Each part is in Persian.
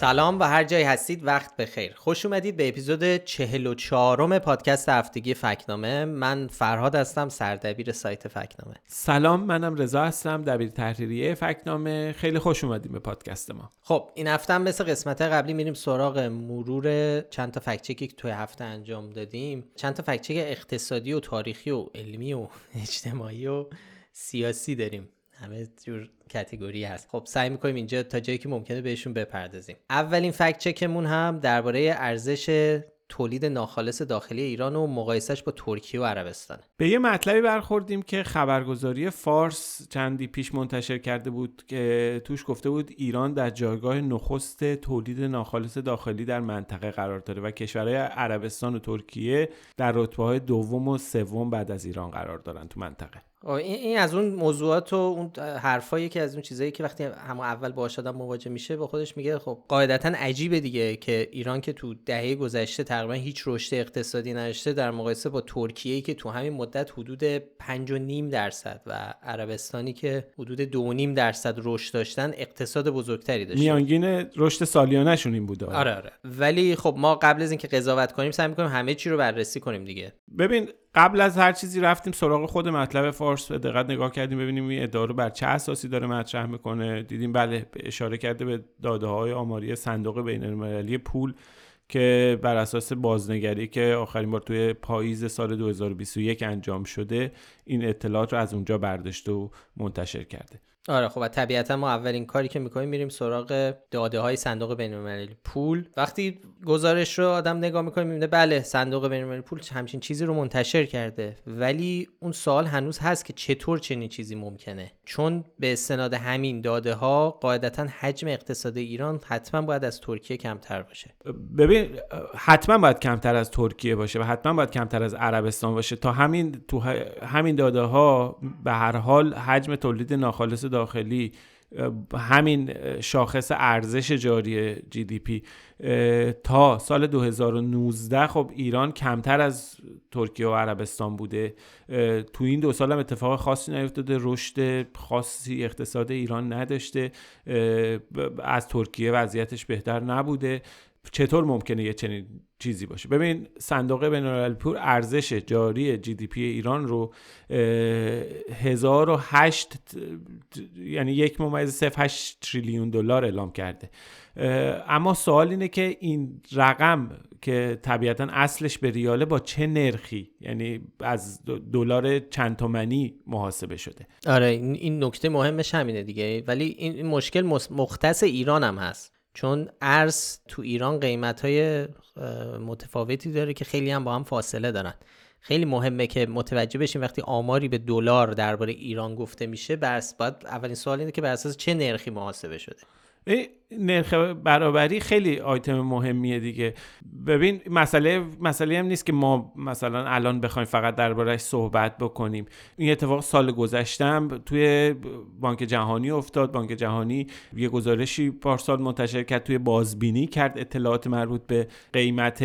سلام و هر جایی هستید وقت بخیر. خوش اومدید به اپیزود 44 پادکست هفتگی فکنامه. من فرهاد هستم سردبیر سایت فکنامه. سلام منم رضا هستم دبیر تحریریه فکنامه. خیلی خوش اومدیم به پادکست ما. خب این هفته هم مثل قسمت قبلی میریم سراغ مرور چند تا فکچکی که توی هفته انجام دادیم. چند تا فکچک اقتصادی و تاریخی و علمی و اجتماعی و سیاسی داریم. همه جور کتگوری هست. خب سعی می‌کنیم اینجا تا جایی که ممکنه بهشون بپردازیم. اولین فکت چکمون هم درباره ارزش تولید ناخالص داخلی ایران و مقایسش با ترکیه و عربستان. به یه مطلبی برخوردیم که خبرگزاری فارس چندی پیش منتشر کرده بود که توش گفته بود ایران در جایگاه نخست تولید ناخالص داخلی در منطقه قرار داره و کشورهای عربستان و ترکیه در رتبه های دوم و سوم بعد از ایران قرار دارن تو منطقه. این از اون موضوعات و اون حرفایی که از اون چیزایی که وقتی همون اول باهاش آدم مواجه میشه با خودش میگه خب قاعدتا عجیبه دیگه که ایران که تو دهه گذشته تقریبا هیچ رشد اقتصادی نداشته در مقایسه با ترکیه که تو همین مدت حدود 5 نیم درصد و عربستانی که حدود 2.5 درصد رشد داشتن اقتصاد بزرگتری داشته. میانگین رشد سالیانهشون این بوده آره آره. ولی خب ما قبل از اینکه قضاوت کنیم سعی می‌کنیم همه چی رو بررسی کنیم دیگه. ببین قبل از هر چیزی رفتیم سراغ خود مطلب فارس. به دقت نگاه کردیم ببینیم این ادعا رو بر چه اساسی داره مطرح می‌کنه. دیدیم بله اشاره کرده به داده های آماری صندوق بین المللی پول که بر اساس بازنگری که آخرین بار توی پاییز سال 2021 انجام شده این اطلاعات رو از اونجا برداشته و منتشر کرده. آره خب طبیعتا ما اولین کاری که می‌کنیم میریم سراغ داده های صندوق بین پول. وقتی گزارش رو آدم نگاه می‌کنه می‌بینه بله صندوق بین پول همچین چیزی رو منتشر کرده. ولی اون سوال هنوز هست که چطور چنین چیزی ممکنه؟ چون به استناد همین داده ها قاعدتا حجم اقتصاد ایران حتما باید از ترکیه کمتر باشه. ببین حتما باید کمتر از ترکیه باشه و حتما باید کمتر از عربستان باشه. تا همین تو همین داده ها به هر حال حجم تولید ناخالص داخلی همین شاخص ارزش جاری جی دی پی تا سال 2019 خب ایران کمتر از ترکیه و عربستان بوده. تو این دو سال هم اتفاق خاصی نیفتاده رشد خاصی اقتصاد ایران نداشته از ترکیه وضعیتش بهتر نبوده. چطور ممکنه یه چنین چیزی باشه؟ ببین صندوق بین پور ارزش جاری جی دی پی ایران رو 1008 یعنی یک ممیز 8 تریلیون دلار اعلام کرده. اما سوال اینه که این رقم که طبیعتا اصلش به ریاله با چه نرخی؟ یعنی از دلار چند تومنی محاسبه شده. آره این نکته مهمش همینه دیگه. ولی این مشکل مختص ایران هم هست. چون ارز تو ایران قیمت های متفاوتی داره که خیلی هم با هم فاصله دارن. خیلی مهمه که متوجه بشیم وقتی آماری به دلار درباره ایران گفته میشه بس باید اولین سوال اینه که بر اساس چه نرخی محاسبه شده؟ نرخ برابری خیلی آیتم مهمیه دیگه. ببین مسئله مسئله هم نیست که ما مثلا الان بخوایم فقط دربارهش صحبت بکنیم. این اتفاق سال گذشتم توی بانک جهانی افتاد. بانک جهانی یه گزارشی پارسال منتشر کرد توی بازبینی کرد. اطلاعات مربوط به قیمت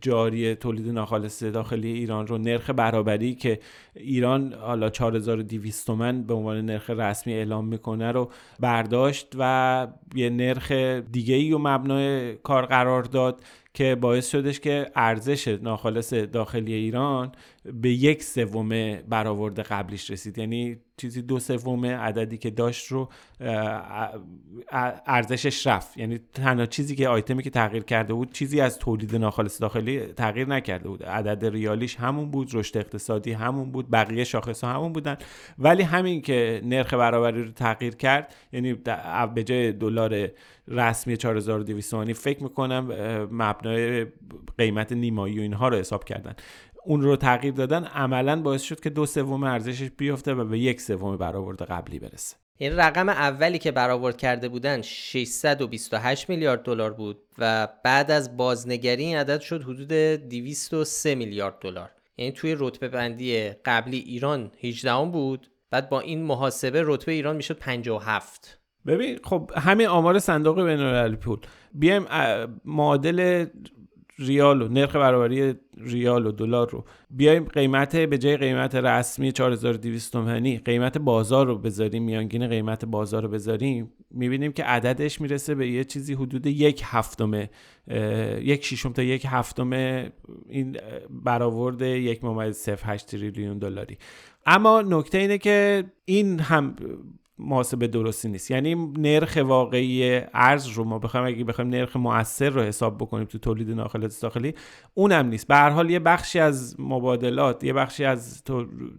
جاری تولید ناخالص داخلی ایران رو نرخ برابری که ایران حالا 4200 تومن به عنوان نرخ رسمی اعلام می‌کنه رو برداشت و یه نرخ دیگه ای و مبنای کار قرار داد که باعث شدش که ارزش ناخالص داخلی ایران به یک سوم برآورد قبلیش رسید. یعنی چیزی دو سوم عددی که داشت رو ارزشش رفت. یعنی تنها چیزی که آیتمی که تغییر کرده بود چیزی از تولید ناخالص داخلی تغییر نکرده بود. عدد ریالیش همون بود رشد اقتصادی همون بود بقیه شاخص ها همون بودن. ولی همین که نرخ برابری رو تغییر کرد یعنی به جای دلار رسمی 4200 فکر می‌کنم مبنای قیمت نیمایی و اینها رو حساب کردن. اون رو تغییر دادن عملا باعث شد که دو سوم ارزشش بیفته و به یک سوم برآورد قبلی برسه. این رقم اولی که برآورد کرده بودن 628 میلیارد دلار بود و بعد از بازنگری این عدد شد حدود 203 میلیارد دلار. یعنی توی رتبه بندی قبلی ایران 18 بود بعد با این محاسبه رتبه ایران می‌شد 57 ببین خب همین آمار صندوق بین پول. بیایم معادل ریال و نرخ برابری ریال و دلار رو. بیایم قیمت به جای قیمت رسمی 4200 تومانی قیمت بازار رو بذاریم میانگین قیمت بازار رو بذاریم می‌بینیم که عددش می‌رسه به یه چیزی حدود یک هفتم یک شیشم تا یک هفتم این برآورد یک ممیز 0.8 تریلیون دلاری. اما نکته اینه که این هم محاسبه درستی نیست. یعنی نرخ واقعی ارز رو ما بخوایم اگه بخوایم نرخ مؤثر رو حساب بکنیم تو تولید ناخالص داخلی اونم نیست. به هر حال یه بخشی از مبادلات یه بخشی از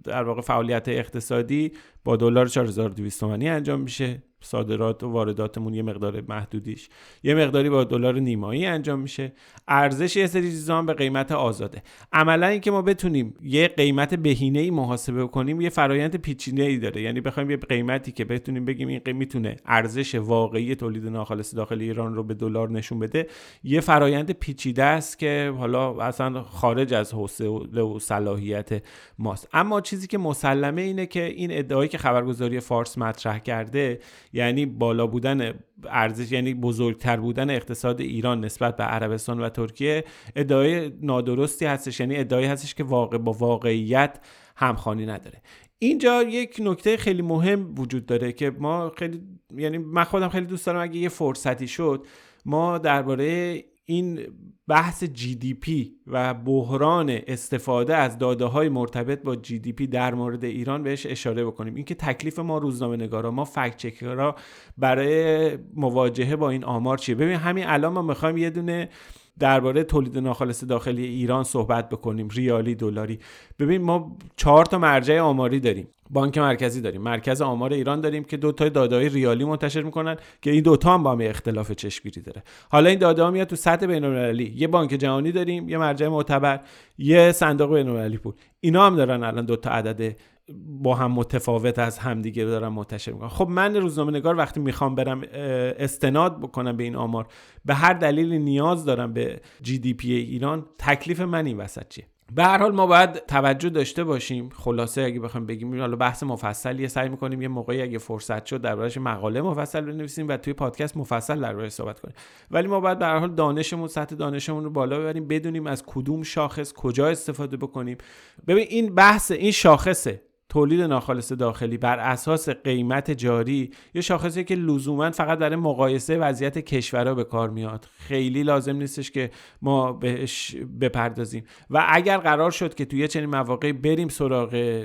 در واقع فعالیت اقتصادی با دلار 4200 تومانی انجام میشه. صادرات و وارداتمون یه مقدار محدودیش. یه مقداری با دلار نیمایی انجام میشه. ارزش یه سری چیزا به قیمت آزاده. عملا اینکه ما بتونیم یه قیمت بهینه ای محاسبه کنیم یه فرایند پیچیده ای داره. یعنی بخوایم یه قیمتی که بتونیم بگیم این می‌تونه ارزش واقعی تولید ناخالص داخل ایران رو به دلار نشون بده یه فرایند پیچیده است که حالا اصلا خارج از حوصله و صلاحیت ماست. اما چیزی که مسلمه اینه که این ادعایی که خبرگزاری فارس مطرح کرده یعنی بالا بودن ارزش یعنی بزرگتر بودن اقتصاد ایران نسبت به عربستان و ترکیه ادعای نادرستی هستش. یعنی ادعایی هستش که واقع با واقعیت همخوانی نداره. اینجا یک نکته خیلی مهم وجود داره که ما خیلی یعنی من خودم خیلی دوست دارم اگه یه فرصتی شد ما درباره این بحث جی دی پی و بحران استفاده از داده های مرتبط با جی دی پی در مورد ایران بهش اشاره بکنیم. اینکه تکلیف ما روزنامه نگارا ما فکت چکرها برای مواجهه با این آمار چیه؟ ببین همین الان ما می‌خوایم یه دونه درباره تولید ناخالص داخلی ایران صحبت بکنیم. ریالی دلاری. ببین ما چهار تا مرجع آماری داریم. بانک مرکزی داریم. مرکز آمار ایران داریم که دو تا داده ریالی منتشر می‌کنن که این دوتا هم با هم اختلاف چشمگیری داره. حالا این داده ها میاد تو سطح بین‌المللی. یه بانک جهانی داریم یه مرجع معتبر یه صندوق بین‌المللی پول. اینا هم دارن الان دو تا عدد با هم متفاوت از همدیگه دارن منتشر می‌کنن خب من روزنامه نگار وقتی می‌خوام برم استناد بکنم به این آمار به هر دلیلی نیاز دارم به جی دی پی ایران تکلیف من این وسط چیه؟ به هر حال ما باید توجه داشته باشیم. خلاصه اگه بخوایم بگیم حالا بحث مفصلی سعی می‌کنیم یه موقعی اگه فرصت شد دربارش مقاله مفصل بنویسیم و توی پادکست مفصل دربارش صحبت کنیم. ولی ما باید به هر حال دانشمون سطح دانشمون رو بالا ببریم بدونیم از کدوم شاخص کجا استفاده بکنیم. ببین این بحث این شاخصه. تولید ناخالص داخلی بر اساس قیمت جاری یه شاخصی که لزوما فقط برای مقایسه وضعیت کشورها به کار میاد. خیلی لازم نیستش که ما بهش بپردازیم. و اگر قرار شد که توی چنین مواقع بریم سراغ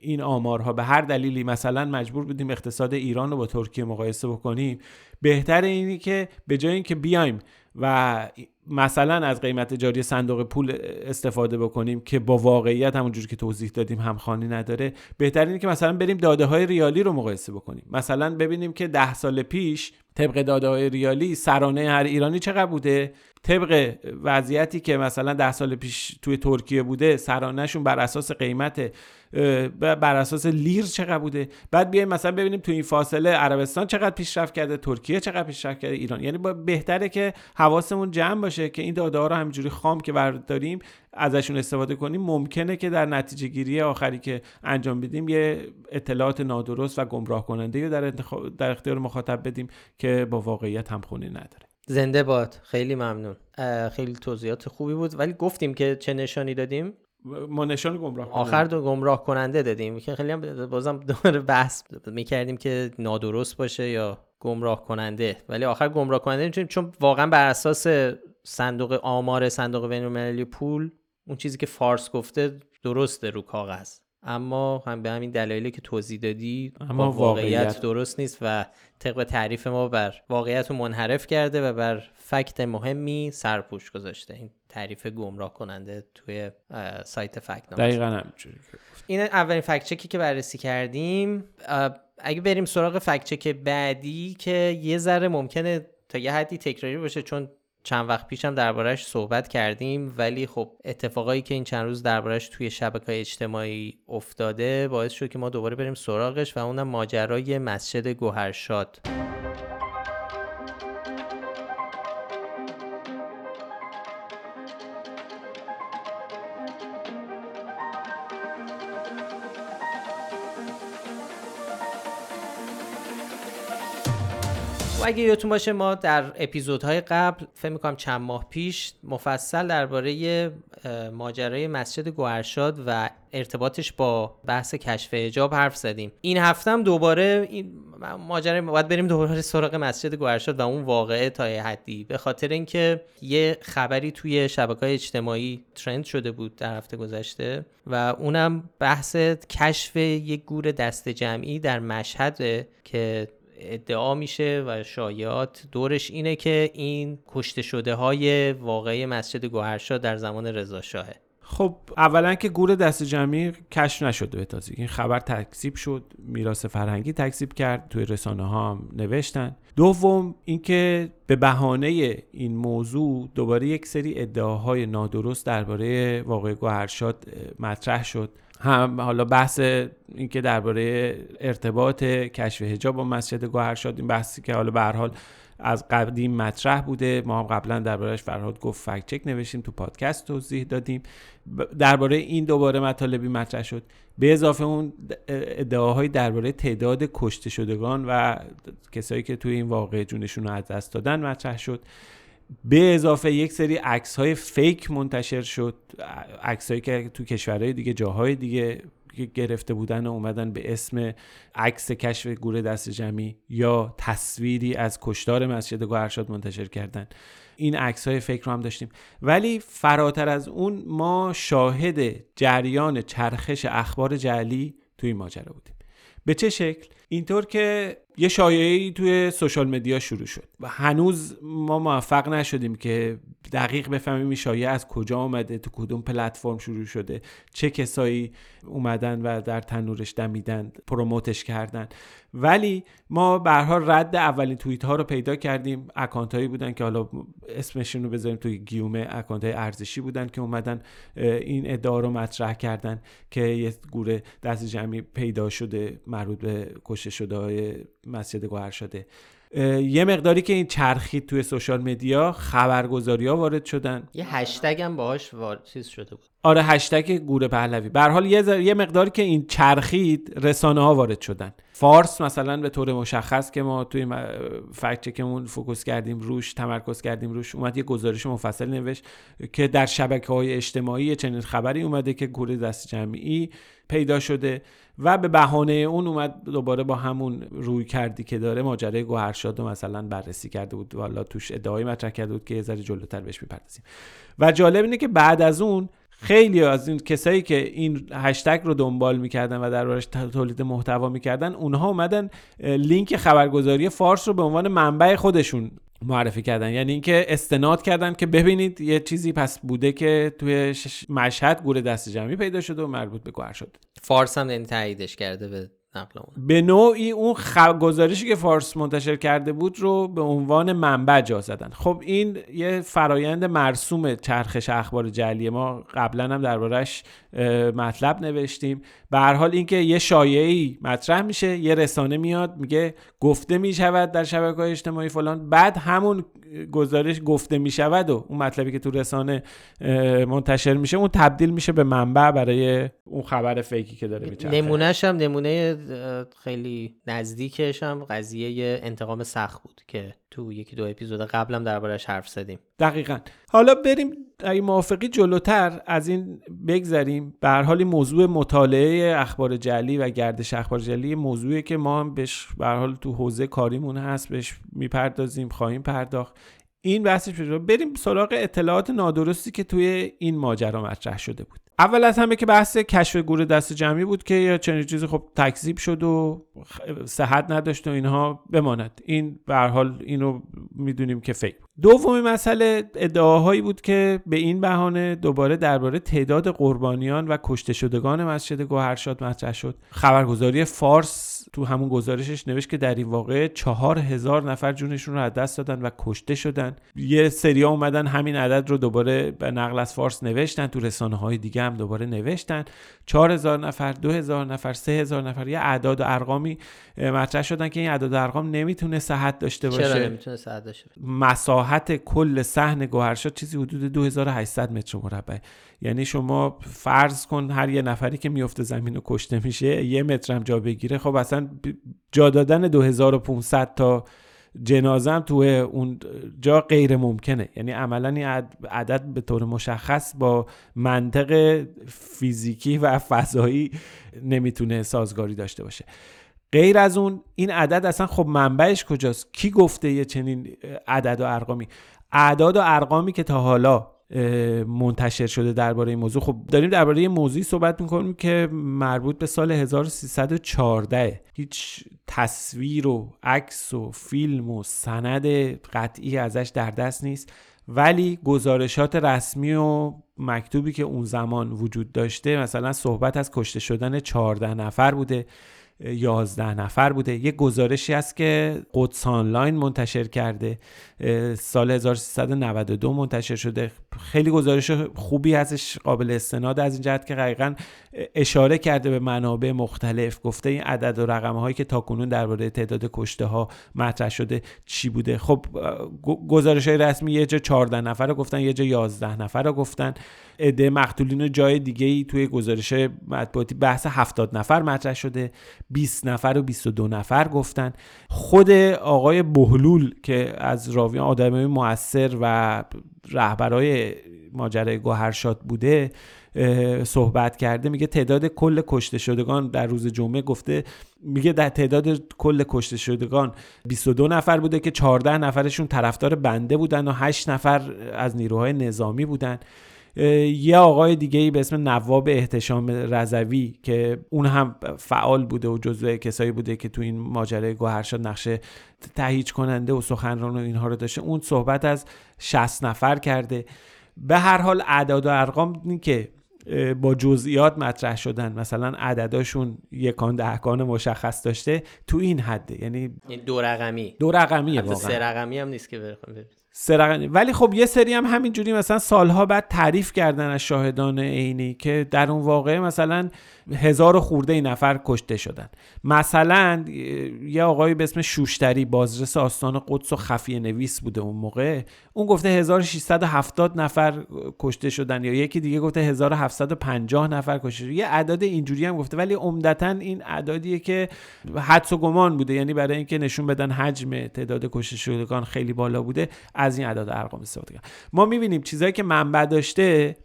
این آمارها به هر دلیلی مثلا مجبور بودیم اقتصاد ایران رو با ترکیه مقایسه بکنیم بهتر اینی که به جای اینکه بیایم و مثلا از قیمت جاری صندوق پول استفاده بکنیم که با واقعیت همونجور که توضیح دادیم همخوانی نداره. بهتر اینه که مثلا بریم داده های ریالی رو مقایسه بکنیم. مثلا ببینیم که ده سال پیش طبق داده های ریالی سرانه هر ایرانی چقدر بوده؟ طبق وضعیتی که مثلا ده سال پیش توی ترکیه بوده سرانهشون بر اساس قیمت بر اساس لیر چقدر بوده؟ بعد بیایم مثلا ببینیم تو این فاصله عربستان چقدر پیشرفت کرده ترکیه چقدر پیشرفت کرده ایران. یعنی بهتره که حواسمون جمع باشه که این داده ها رو همینجوری خام که برداریم ازشون استفاده کنیم. ممکنه که در نتیجه گیری آخری که انجام بدیم یه اطلاعات نادرست و گمراه کننده در, در اختیار مخاطب بدیم که با واقعیت همخونی نداره. زنده باد. خیلی ممنون. خیلی توضیحات خوبی بود. ولی گفتیم که چه نشانی دادیم؟ ما نشان گمراه آخر دو گمراه کننده دادیم. که خیلی هم بازم دور بحث می‌کردیم که نادرست باشه یا گمراه کننده. ولی آخر گمراه کننده چون واقعا بر اساس صندوق آمار صندوق بین‌المللی پول اون چیزی که فارس گفته درسته رو کاغذ. اما هم به همین دلایلی که توضیح دادی اما واقعیت, درست نیست و طبق تعریف ما بر واقعیت رو منحرف کرده و بر فکت مهمی سرپوش گذاشته. این تعریف گمراه کننده توی سایت فکت دقیقا همینجوری این اولین فکت چکی که بررسی کردیم اگه بریم سراغ فکت چک بعدی که یه ذره ممکنه تا یه حدی تکراری باشه چون چند وقت پیشم دربارهش صحبت کردیم ولی خب اتفاقایی که این چند روز دربارهش توی شبکه اجتماعی افتاده باعث شد که ما دوباره بریم سراغش و اونم ماجرای مسجد گوهرشاد. اگه یادتون باشه ما در اپیزودهای قبل فکر می‌کنم چند ماه پیش مفصل درباره ماجرای مسجد گوهرشاد و ارتباطش با بحث کشف حجاب حرف زدیم. این هفته هم دوباره این ماجرا باید بریم دوباره سراغ مسجد گوهرشاد و اون واقعه تا حدی. به خاطر اینکه یه خبری توی شبکه اجتماعی ترند شده بود در هفته گذشته و اونم بحث کشف یک گور دست جمعی در مشهد که ادعا میشه و شایعات دورش اینه که این کشته شده های واقعی مسجد گوهرشاد در زمان رضا شاهه. خب اولا که گور دست جمعی کشف نشده به تازگی. این خبر تکذیب شد میراث فرهنگی تکذیب کرد توی رسانه ها هم نوشتن. دوم اینکه به بهانه این موضوع دوباره یک سری ادعاهای نادرست درباره واقع گوهرشاد مطرح شد. هم حالا بحث اینکه درباره ارتباط کشف حجاب با مسجد گوهرشاد این بحثی که حالا به حال از قدیم مطرح بوده. ما هم قبلا دربارهش فرهاد گفت فکت چک نوشتیم تو پادکست توضیح دادیم. درباره این دوباره مطالبی مطرح شد. به اضافه اون ادعاهای درباره تعداد کشته شدگان و کسایی که توی این واقعه جونشون رو از دست دادن مطرح شد. به اضافه یک سری عکس های فیک منتشر شد. عکس که تو کشورهای دیگه جاهای دیگه گرفته بودن و اومدن به اسم عکس کشف گور دست جمعی یا تصویری از کشتار مسجد گوهرشاد منتشر کردن. این عکس های فکر رو هم داشتیم. ولی فراتر از اون ما شاهد جریان چرخش اخبار جعلی توی این ماجرا بودیم. به چه شکل؟ اینطور که یه شایعی توی سوشال مدیا شروع شد. و هنوز ما موفق نشدیم که دقیق بفهمیم این شایعه از کجا آمده تو کدوم پلتفرم شروع شده چه کسایی اومدن و در تنورش دمیدن پروموتش کردن. ولی ما به رد اولین توییت ها رو پیدا کردیم. اکانت هایی بودن که حالا اسمشون رو بذاریم توی گیومه اکانت های ارزشی بودن که اومدن این ادعا رو مطرح کردن که یه گوره دست جمعی پیدا شده مربوط به کشته شده های مسجد گوهر شده. یه مقداری که این چرخید توی social media خبرگزاری ها وارد شدن. یه هشتگ هم باهاش وارد چیز شده بود. آره هشتگ گور پهلوی. به حال یه, یه مقداری که این چرخید رسانه ها وارد شدن. فارس مثلا به طور مشخص که ما توی fact check مون focus کردیم روش تمرکز کردیم روش اومد یه گزارش مفصل نوشت که در شبکه های اجتماعی چنین خبری اومده که گور دسته جمعی پیدا شده. و به بهانه اون اومد دوباره با همون روی کردی که داره ماجرای گوهرشاد رو مثلا بررسی کرده بود. والا توش ادعای مطرح کرده بود که یه ذره جلوتر بهش می‌پردازیم. و جالب اینه که بعد از اون خیلی از این کسایی که این هشتگ رو دنبال می‌کردن و دربارش تولید محتوا می‌کردن اونها اومدن لینک خبرگزاری فارس رو به عنوان منبع خودشون معرفی کردن. یعنی اینکه استناد کردن که ببینید یه چیزی پس بوده که توی مشهد گور دست جمعی پیدا شده و مربوط به گوهر شد. فارس هم یعنی تاییدش کرده به به نوعی اون خب گزارشی که فارس منتشر کرده بود رو به عنوان منبع جا زدن. خب این یه فرایند مرسوم چرخش اخبار جلی ما. قبلا هم دربارهش مطلب نوشتیم. به هر حال اینکه یه شایعی مطرح میشه یه رسانه میاد میگه گفته می‌شود در شبکه های اجتماعی فلان. بعد همون گزارش گفته می‌شود و اون مطلبی که تو رسانه منتشر میشه اون تبدیل میشه به منبع برای اون خبر فیکی که داره میچرخه. نمونهش هم نمونه خیلی نزدیکش هم قضیه انتقام سخت بود که تو یکی دو اپیزود قبلم دربارش حرف زدیم. دقیقا. حالا بریم اگه موافقی جلوتر از این بگذریم. به هر حال موضوع مطالعه اخبار جلی و گردش اخبار جلی موضوعی که ما هم بهش به حال تو حوزه کاریمون هست بهش می‌پردازیم خواهیم پرداخت. این بحثش بریم سراغ اطلاعات نادرستی که توی این ماجرا مطرح شده بود. اول از همه که بحث کشف گور دست جمعی بود که یا چنین چیزی خب تکذیب شد و صحت نداشت و اینها بماند. این به حال اینو می‌دونیم که فکر دومی مسئله ادعاهایی بود که به این بهانه دوباره درباره تعداد قربانیان و کشته شدگان مسجد گوهرشاد مطرح شد. خبرگزاری فارس تو همون گزارشش نوشت که در این واقع چهار هزار نفر جونشون رو از دست دادن و کشته شدن. یه سریا اومدن همین عدد رو دوباره به نقل از فارس نوشتن تو رسانه های دیگه هم دوباره نوشتن. چهار هزار نفر دو هزار نفر سه هزار نفر یه اعداد و ارقامی مطرح شدن که این اعداد و ارقام نمی‌تونه صحت داشته باشه. چرا نمی‌تونه صحت داشته باشه؟ مساحت کل صحن گوهرشاد چیزی حدود 2800 متر مربع. یعنی شما فرض کن هر یه نفری که میفته زمین و کشته میشه یه متر هم جا بگیره خب اصلا جا دادن 2500 تا جنازم تو اون جا غیر ممکنه. یعنی عملا این عدد به طور مشخص با منطق فیزیکی و فضایی نمی‌تونه سازگاری داشته باشه. غیر از اون این عدد اصلا خب منبعش کجاست؟ کی گفته یه چنین عدد و ارقامی؟ اعداد و ارقامی که تا حالا منتشر شده درباره این موضوع. خب داریم درباره موضوعی صحبت می‌کنیم که مربوط به سال 1314 هیچ تصویر و عکس و فیلم و سند قطعی ازش در دست نیست. ولی گزارشات رسمی و مکتوبی که اون زمان وجود داشته مثلا صحبت از کشته شدن 14 نفر بوده 11 نفر بوده. یه گزارشی هست که قدس آنلاین منتشر کرده. سال 1392 منتشر شده. خیلی گزارش خوبی ازش قابل استناد از این جهت که حقیقا اشاره کرده به منابع مختلف. گفته این عدد و رقم هایی که تاکنون درباره تعداد کشته ها مطرح شده چی بوده؟ خب گزارش های رسمی یه جا 14 نفر رو گفتن یه جا 11 نفر رو گفتن. عده مقتولین جای دیگه ای توی گزارش مطبوعاتی بحث 70 نفر مطرح شده 20 نفر و 22 نفر گفتن. خود آقای بهلول که از راویان آدمای موثر و رهبرای ماجرای گوهرشاد بوده صحبت کرده میگه تعداد کل کشته شدگان در روز جمعه گفته میگه در تعداد کل کشته شدگان 22 نفر بوده که 14 نفرشون طرفدار بنده بودن و 8 نفر از نیروهای نظامی بودن. یه آقای دیگه ای به اسم نواب احتشام رضوی که اون هم فعال بوده و جزو کسایی بوده که تو این ماجرای گوهرشاد نقشه تهیج کننده و سخنران و اینها رو داشته. اون صحبت از 60 نفر کرده. به هر حال اعداد و ارقام که با جزئیات مطرح شدن مثلا عدداشون یکان دهکان مشخص داشته تو این حده. یعنی دو رقمی. دو رقمیه واقعا سه رقمی هم نیست که سرقنی. ولی خب یه سری هم همینجوری مثلا سالها بعد تعریف کردن از شاهدان عینی که در اون واقعه مثلا هزار خورده نفر کشته شدن. مثلا یه آقایی به اسم شوشتری بازرس آستان قدس و خفیه نویس بوده اون موقع. اون گفته 1670 نفر کشته شدن یا یکی دیگه گفته 1750 نفر کشته شدن یه اعداد اینجوری هم گفته ولی عمدتا این اعدادیه که حدس و گمان بوده. یعنی برای اینکه نشون بدن حجم تعداد کشته شدگان خیلی بالا بوده از این اعداد ارقام استفاده کردن. ما می‌بینیم چیزایی که منبع داشته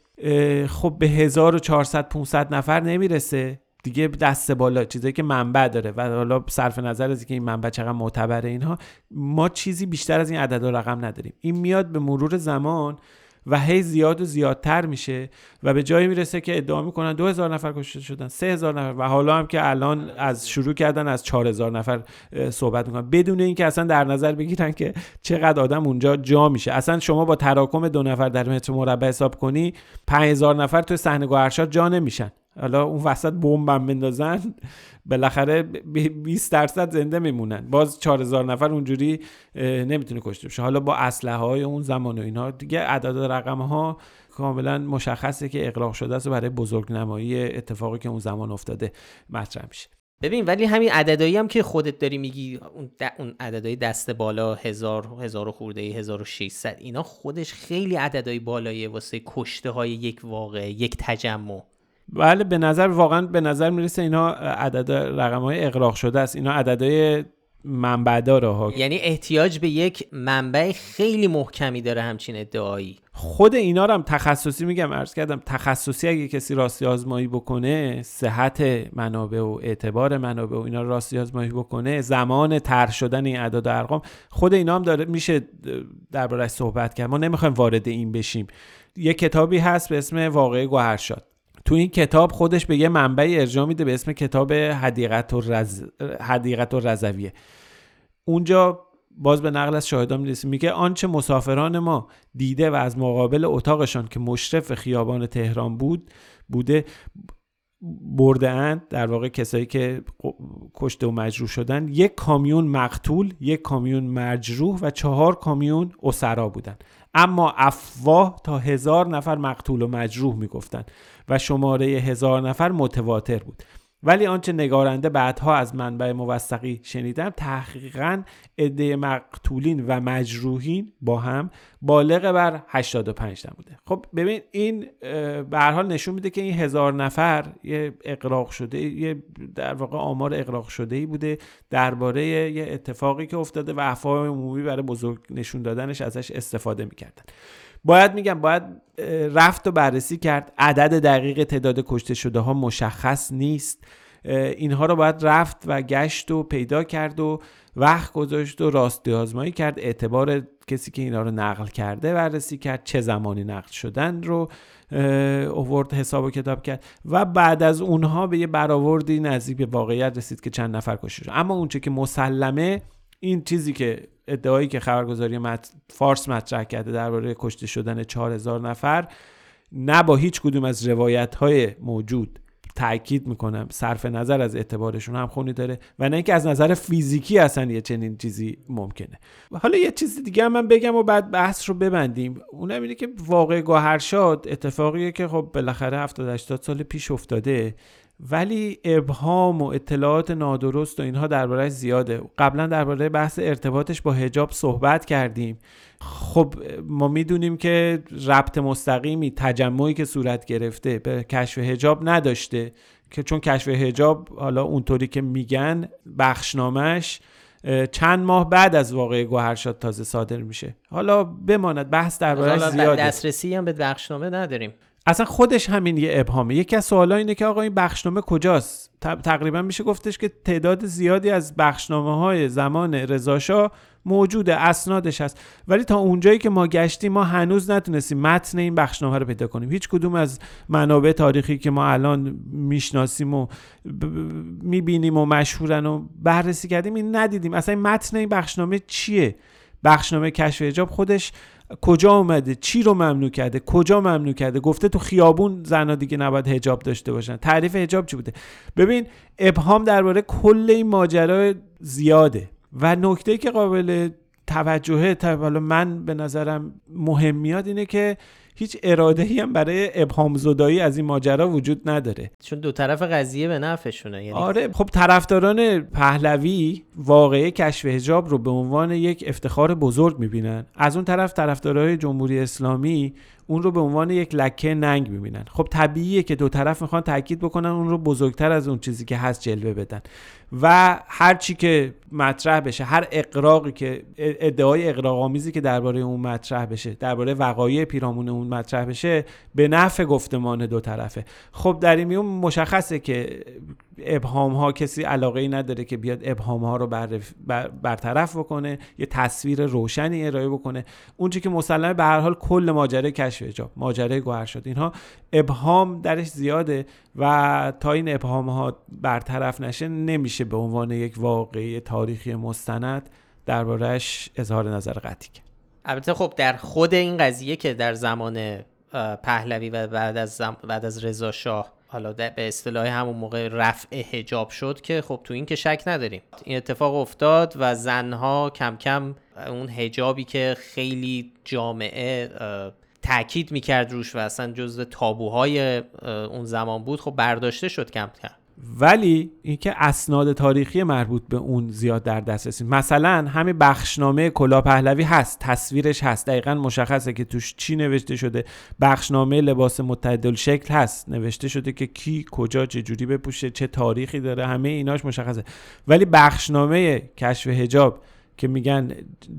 خب به 1400 500 نفر نمی‌رسه. دیگه دست بالا چیزایی که منبع داره و حالا صرف نظر از اینکه این منبع چقدر معتبره اینها ما چیزی بیشتر از این عدد و رقم نداریم. این میاد به مرور زمان و هی زیاد و زیادتر میشه و به جایی می‌رسه که ادعا می‌کنن 2000 نفر کشته شدن 3000 نفر و حالا هم که الان از شروع کردن از 4000 نفر صحبت می‌کنن. بدون اینکه اصلا در نظر بگیرن که چقدر آدم اونجا جا میشه. اصلا شما با تراکم دو نفر در متر مربع حساب کنی 5000 نفر تو صحنه ارشاد جا نمیشن. حالا اون وسط بمبم بندازن بالاخره 20 درصد زنده میمونن. باز 4000 نفر اونجوری نمی‌تونه کشته بشه. حالا با اسلحه های اون زمان و اینها دیگه عدد رقم ها کاملا مشخصه که اقراق شده است و برای بزرگنمایی اتفاقی که اون زمان افتاده مطرح میشه. ببین ولی همین عددهایی هم که خودت داری میگی اون, اون عددهای دست بالا هزار هزار خورده ای 1600 اینا خودش خیلی عددهای بالاییه واسه کشته های یک واقع یک تجمع. بله به نظر واقعا به نظر می‌رسه اینا عدد رقم های اقراق شده است. اینا عددهای منبع داره ها. یعنی احتیاج به یک منبع خیلی محکمی داره همچین ادعایی. خود اینا رو هم تخصصی میگم عرض کردم تخصصی اگه کسی راستی آزمایی بکنه صحت منابع و اعتبار منابع و اینا رو راستی آزمایی بکنه زمان طرح شدن این اعداد و ارقام خود اینا هم داره میشه دربارش صحبت کرد. ما نمی‌خوایم وارد این بشیم. یه کتابی هست به اسم واقعه گوهرشاد. تو این کتاب خودش به یه منبعی ارجاع میده به اسم کتاب حدیقت و, رز... حدیقت و رزویه اونجا باز به نقل از شاهدان می‌رسیم. میگه آنچه مسافران ما دیده و از مقابل اتاقشان که مشرف خیابان تهران بود بوده برده اند در واقع کسایی که کشته و مجروح شدن یک کامیون مقتول یک کامیون مجروح و چهار کامیون اسرا بودند اما افواه تا هزار نفر مقتول و مجروح می‌گفتند و شماره هزار نفر متواتر بود. ولی آنچه نگارنده بعدها از منبع موثقی شنیدم تحقیقا عده مقتولین و مجروحین با هم بالغ بر 85 نبوده خب ببین این به هر حال نشون میده که این هزار نفر یه اقراق شده یه در واقع آمار اقراق شده ای بوده درباره یه اتفاقی که افتاده و افواه عمومی برای بزرگ نشون دادنش ازش استفاده می‌کردن. باید میگم باید رفت و بررسی کرد. عدد دقیق تعداد کشته شده ها مشخص نیست. اینها رو باید رفت و گشت و پیدا کرد و وقت گذاشت و راستی آزمایی کرد. اعتبار کسی که اینا رو نقل کرده بررسی کرد. چه زمانی نقل شدن رو اوورد حساب و کتاب کرد و بعد از اونها به یه برآوردی نزدیک به واقعیت رسید که چند نفر کشته شد. اما اونچه که مسلمه این چیزی که ادعایی که خبرگزاری مت... فارس مطرح کرده درباره کشته شدن 4000 نفر نه با هیچ کدوم از روایت های موجود تاکید می‌کنم. صرف نظر از اعتبارشون هم خونی داره و نه اینکه از نظر فیزیکی اصلا یه چنین چیزی ممکنه. حالا یه چیز دیگه هم من بگم و بعد بحث رو ببندیم. اونم اینه که واقع گوهرشاد اتفاقیه که خب بالاخره 70 80 سال پیش افتاده. ولی ابهام و اطلاعات نادرست و اینها دربارهش زیاده. قبلا درباره بحث ارتباطش با هجاب صحبت کردیم. خب ما می‌دونیم که ربط مستقیمی تجمعی که صورت گرفته به کشف هجاب نداشته. که چون کشف هجاب حالا اونطوری که میگن بخشنامش چند ماه بعد از واقعه گوهرشاد تازه صادر میشه. حالا بماند بحث دربارهش زیاده. دسترسی هم به بخشنامه نداریم. اصلا خودش همین یه ابهامه. یکی از سوالا اینه که آقا این بخشنامه کجاست؟ تقریبا میشه گفتش که تعداد زیادی از بخشنامه های زمان رضاشاه موجوده اسنادش هست. ولی تا اونجایی که ما گشتیم ما هنوز نتونستیم متن این بخشنامه رو پیدا کنیم. هیچ کدوم از منابع تاریخی که ما الان می‌شناسیم و می‌بینیم و مشهورن و بررسی کردیم این ندیدیم. اصلا متن این بخشنامه چیه؟ بخشنامه کشف حجاب خودش کجا اومده؟ چی رو ممنوع کرده؟ کجا ممنوع کرده؟ گفته تو خیابون زنا دیگه نباید هجاب داشته باشن. تعریف هجاب چی بوده؟ ببین ابهام درباره کل این ماجرا زیاده. و نکته که قابل توجهه حالا من به نظرم مهم میاد اینه که هیچ اراده ای هم برای ابهام زدایی از این ماجرا وجود نداره. چون دو طرف قضیه به نفعشونه یعنی آره خب طرفداران پهلوی واقعه کشف حجاب رو به عنوان یک افتخار بزرگ می‌بینن. از اون طرف طرفدارای جمهوری اسلامی اون رو به عنوان یک لکه ننگ می‌بینن. خب طبیعیه که دو طرف می‌خوان تاکید بکنن اون رو بزرگتر از اون چیزی که هست جلوه بدن. و هر چی که مطرح بشه هر اقراقی که ادعای اقراق آمیزی که درباره اون مطرح بشه درباره وقایع پیرامون اون مطرح بشه به نفع گفتمان دو طرفه. خب در این میون مشخصه که ابهام ها کسی علاقه ای نداره که بیاد ابهام ها رو برطرف بکنه یه تصویر روشنی ارائه بکنه. اون که مسلمه به هر حال کل ماجرای کشف حجاب ماجرای گوهر شد. اینها ابهام درش زیاده و تا این ابهام ها برطرف نشه نمیشه به عنوان یک واقعی تاریخی مستند دربارهش اظهار نظر قطعی البته خب در خود این قضیه که در زمان پهلوی و بعد از زم... بعد از رضا شاه حالا به اصطلاح همون موقع رفع حجاب شد که خب تو این که شک نداریم. این اتفاق افتاد و زنها کم کم اون حجابی که خیلی جامعه تاکید می‌کرد روش و اصلا جزو تابوهای اون زمان بود خب برداشته شد کم کم. ولی اینکه اسناد تاریخی مربوط به اون زیاد در دست رسید مثلا همین بخشنامه کلا پهلوی هست تصویرش هست. دقیقا مشخصه که توش چی نوشته شده. بخشنامه لباس متعدل شکل هست. نوشته شده که کی کجا چه جوری بپوشه چه تاریخی داره همه ایناش مشخصه. ولی بخشنامه کشف حجاب که میگن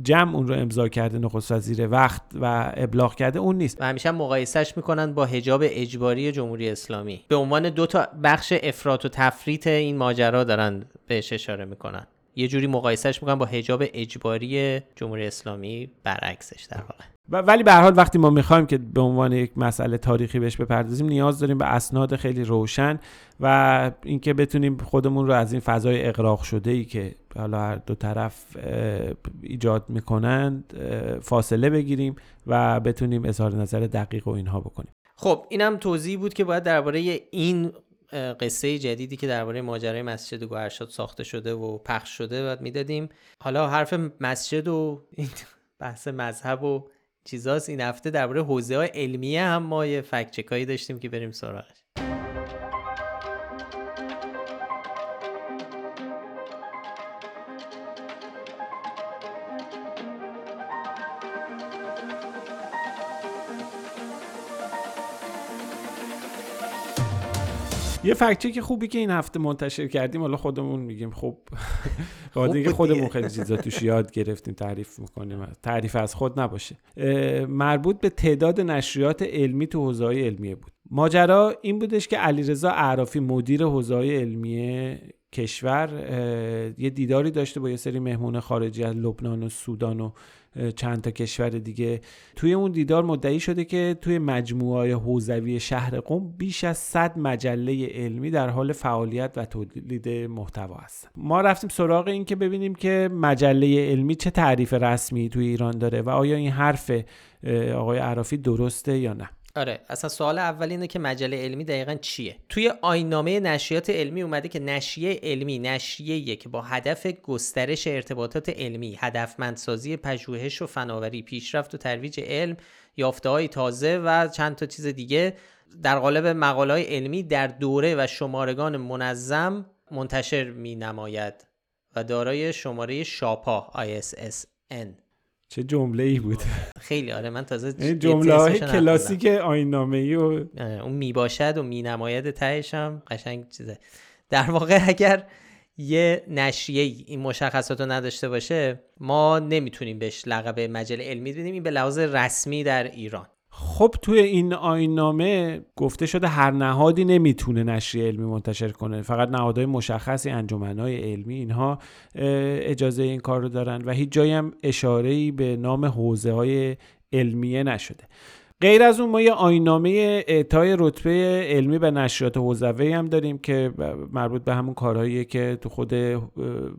جمع اون رو امضا کرده نخست وزیر وقت و ابلاغ کرده اون نیست. و همیشه مقایسهش می‌کنن با حجاب اجباری جمهوری اسلامی. به عنوان دو تا بخش افراط و تفریط این ماجرا دارن بهش اشاره می‌کنن. یه جوری مقایسهش می‌کنن با حجاب اجباری جمهوری اسلامی برعکسش در واقع. ولی به هر حال وقتی ما می‌خوایم که به عنوان یک مسئله تاریخی بهش بپردازیم نیاز داریم به اسناد خیلی روشن و اینکه بتونیم خودمون رو از این فضای اقراق شده ای که حالا هر دو طرف ایجاد می‌کنند فاصله بگیریم و بتونیم اظهار نظر دقیق و اینها بکنیم. خب اینم توضیح بود که باید درباره این قصه جدیدی که درباره ماجرای مسجد گوهرشاد ساخته شده و پخش شده باید می‌دادیم. حالا حرف مسجد و این بحث مذهب و چیزاست. این هفته درباره حوزه های علمیه هم ما یه فکچکایی داشتیم که بریم سراغش. یه فکچه که خوبی که این هفته منتشر کردیم حالا خودمون میگیم خب قاضی که خودمون خیلی چیزا توش یاد گرفتیم تعریف می‌کنیم. تعریف از خود نباشه. مربوط به تعداد نشریات علمی تو حوزه علمیه بود. ماجرا این بودش که علیرضا عرافی مدیر حوزه علمیه کشور یه دیداری داشته با یه سری مهمون خارجی از لبنان و سودان و چند تا کشور دیگه. توی اون دیدار مدعی شده که توی مجموعه حوزوی شهر قم بیش از 100 مجله علمی در حال فعالیت و تولید محتوا هستن. ما رفتیم سراغ این که ببینیم که مجله علمی چه تعریف رسمی توی ایران داره و آیا این حرف آقای عرافی درسته یا نه. آره اصلا سوال اول اینه که مجله علمی دقیقا چیه؟ توی آینامه نشریات علمی اومده که نشریه علمی نشریه که با هدف گسترش ارتباطات علمی هدفمندسازی پژوهش و فناوری پیشرفت و ترویج علم یافته های تازه و چند تا چیز دیگه در قالب مقاله های علمی در دوره و شمارگان منظم منتشر می نماید و دارای شماره شاپا ISSN چه جمله ای بود خیلی آره من تازه جمله های کلاسیک آینامه ای و اون می باشد و می نماید تهش هم قشنگ چیزه. در واقع اگر یه نشریه این مشخصات رو نداشته باشه ما نمی‌تونیم بهش لقب مجله علمی بدیم این به لحاظ رسمی در ایران. خب توی این آینامه گفته شده هر نهادی نمی‌تونه نشریه علمی منتشر کنه. فقط نهادهای مشخصی انجمنهای علمی اینها اجازه این کار رو دارن و هیچ جایی هم اشاره به نام حوزه های علمیه نشده. غیر از اون ما یه آینامه اعطای رتبه علمی به نشریات حوزوی هم داریم که مربوط به همون کارهاییه که تو خود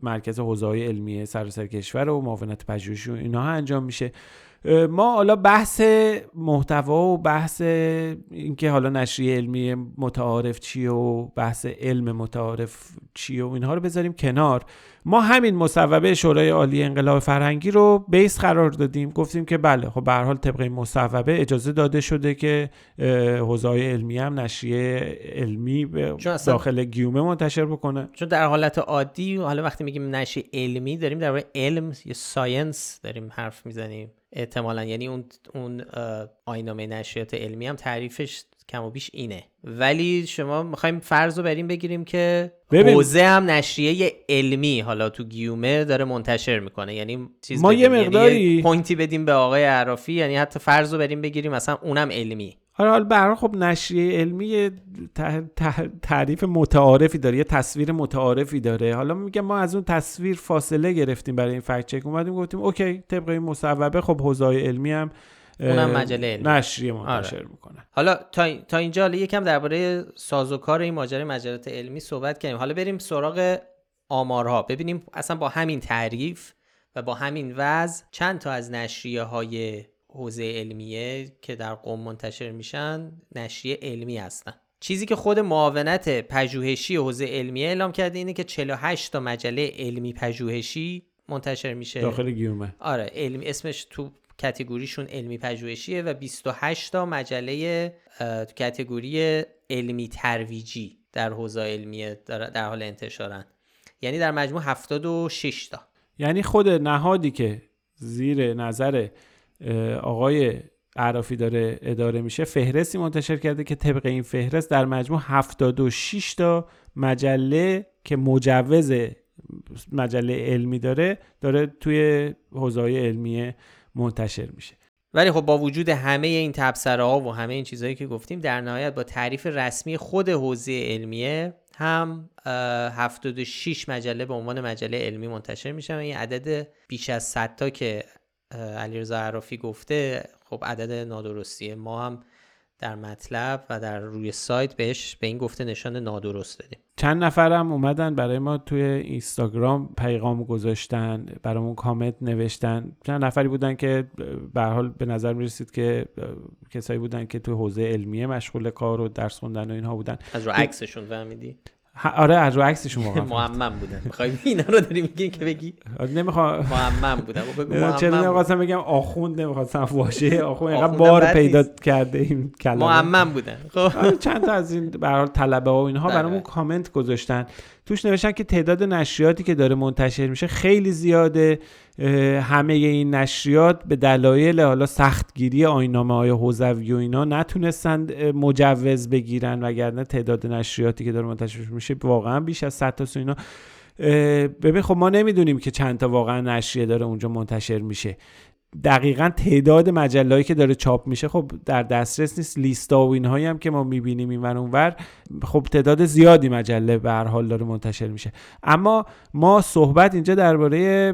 مرکز حوزه های علمی سراسر کشور و معاونت پژوهشی و اینها انجام میشه. ما حالا بحث محتوا و بحث اینکه حالا نشریه علمی متعارف چیه و بحث علم متعارف چیه و اینها رو بذاریم کنار. ما همین مصوبه شورای عالی انقلاب فرهنگی رو base قرار دادیم. گفتیم که بله خب به حال طبق این مصوبه اجازه داده شده که حوزه علمیه هم نشریه علمی داخل گیومه منتشر بکنه. چون در حالت عادی حالا وقتی میگیم نشریه علمی داریم در علم یا science داریم حرف می‌زنیم. احتمالا. یعنی اون اون آیین‌نامه نشریات علمی هم تعریفش کم و بیش اینه. ولی شما می‌خوایم فرض رو بریم بگیریم که حوزه هم نشریه علمی حالا تو گیومه داره منتشر می‌کنه. یعنی چیز ما یه یعنی مقداری یعنی point ی بدیم به آقای اعرافی یعنی حتی فرض رو بریم بگیریم مثلا اونم علمی. حالا حالا برای خب نشریه علمی تعریف متعارفی داره یه تصویر متعارفی داره. حالا میگم ما از اون تصویر فاصله گرفتیم برای این فکت چک. اومدیم گفتیم اوکی طبق این مصوبه خب حوزه علمی هم اونم مجله علمی. نشریه منتشر آره. می‌کنه حالا تا, تا اینجا حالا یکم درباره سازوکار این ماجرای مجلات علمی صحبت کردیم. حالا بریم سراغ آمارها. ببینیم اصلا با همین تعریف و با همین وضع چند تا از نشریه های حوزه علمیه که در قوم منتشر میشن نشریه علمی هستن. چیزی که خود معاونت پژوهشی حوزه علمیه اعلام کرده اینه که 48 تا مجله علمی پژوهشی منتشر میشه. داخل گیومه. آره علمی اسمش تو کتگوریشون علمی پژوهشیه و 28 تا مجله تو کتگوری علمی ترویجی در حوزه علمیه در حال انتشارن. یعنی در مجموع 76 تا. یعنی خود نهادی که زیر نظر آقای عرافی داره اداره میشه. فهرستی منتشر کرده که طبق این فهرست در مجموع 76 تا مجله که مجوز مجله علمی داره داره توی حوزه علمی منتشر میشه. ولی خب با وجود همه این تبصره ها و همه این چیزهایی که گفتیم در نهایت با تعریف رسمی خود حوزه علمیه هم 76 مجله به عنوان مجله علمی منتشر میشه. و این عدد بیش از 100 تا که علیرضا عرافی گفته خب عدد نادرستیه ما هم در مطلب و در روی سایت بهش به این گفته نشان نادرست دادیم. چند نفرم اومدن برای ما توی اینستاگرام پیغام گذاشتن برامون کامنت نوشتن. چند نفری بودن که به حال به نظر می رسید که کسایی بودن که توی حوزه علمیه مشغول کار و درس خوندن و اینها بودن. از رو عکسشون فهمیدی؟ آره از رو عکسشون واقعا. معمم بودن می‌خوای اینا رو داری میگی که بگی؟ آره نمی‌خوام معمم بودن چرا نمی‌خواستم بگم آخوند نمی‌خواستم واژه آخوند. اینقدر بار پیدا کرده این کلمه. معمم بودن خب. آره، چند تا از این به حال طلبه ها و اینها بله، برامون. کامنت گذاشتن. توش نوشتن که تعداد نشریاتی که داره منتشر میشه خیلی زیاده. همه این نشریات به دلایل حالا سختگیری آینامه های حوزوی و اینا نتونستند مجوز بگیرن وگرنه تعداد نشریاتی که داره منتشر میشه واقعا بیش از 100 تا اینا. ببین خب ما نمی‌دونیم که چند تا واقعا نشریه داره اونجا منتشر میشه. دقیقا تعداد مجلهایی که داره چاپ میشه خب در دسترس نیست. لیستا و اینهایی هم که ما می‌بینیم این ور اونور خب تعداد زیادی مجله به هر حال داره منتشر میشه. اما ما صحبت اینجا درباره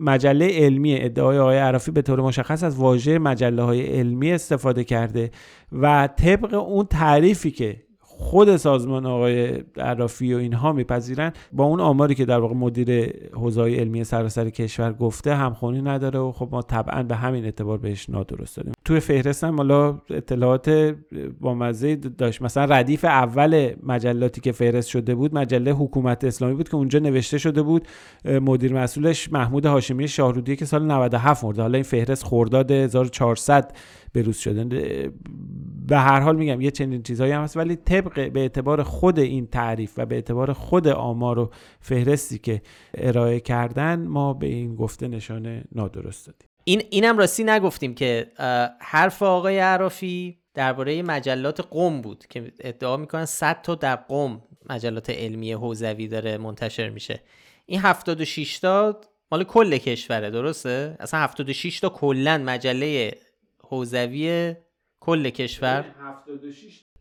مجله علمی ادعای آقای عرافی به طور مشخص از واژه مجله های علمی استفاده کرده و طبق اون تعریفی که خود سازمان آقای عرافی و اینها میپذیرن. با اون آماری که در واقع مدیر حوزه علمی سراسر کشور گفته همخونی نداره و خب ما طبعا به همین اعتبار بهش نادرست داریم توی فهرست هم حالا اطلاعات با مزه داشت. مثلا ردیف اول مجلاتی که فهرست شده بود مجله حکومت اسلامی بود که اونجا نوشته شده بود مدیر مسئولش محمود هاشمی شاهرودی که سال 97 مرده. حالا این فهرست خرداد 1400 بروز شدن به هر حال میگم یه چنین چیزهایی هم هست ولی طبق به اعتبار خود این تعریف و به اعتبار خود آمار و فهرستی که ارائه کردن ما به این گفته نشانه نادرست دادیم. این اینم راستی نگفتیم که حرف آقای عرافی درباره مجلات قوم بود که ادعا می‌کنن 100 تا در قوم مجلات علمی حوزوی داره منتشر میشه. این 76 تا مال کل کشوره درسته؟ اصلا 76 تا کلا مجله حوزوی کل کشور.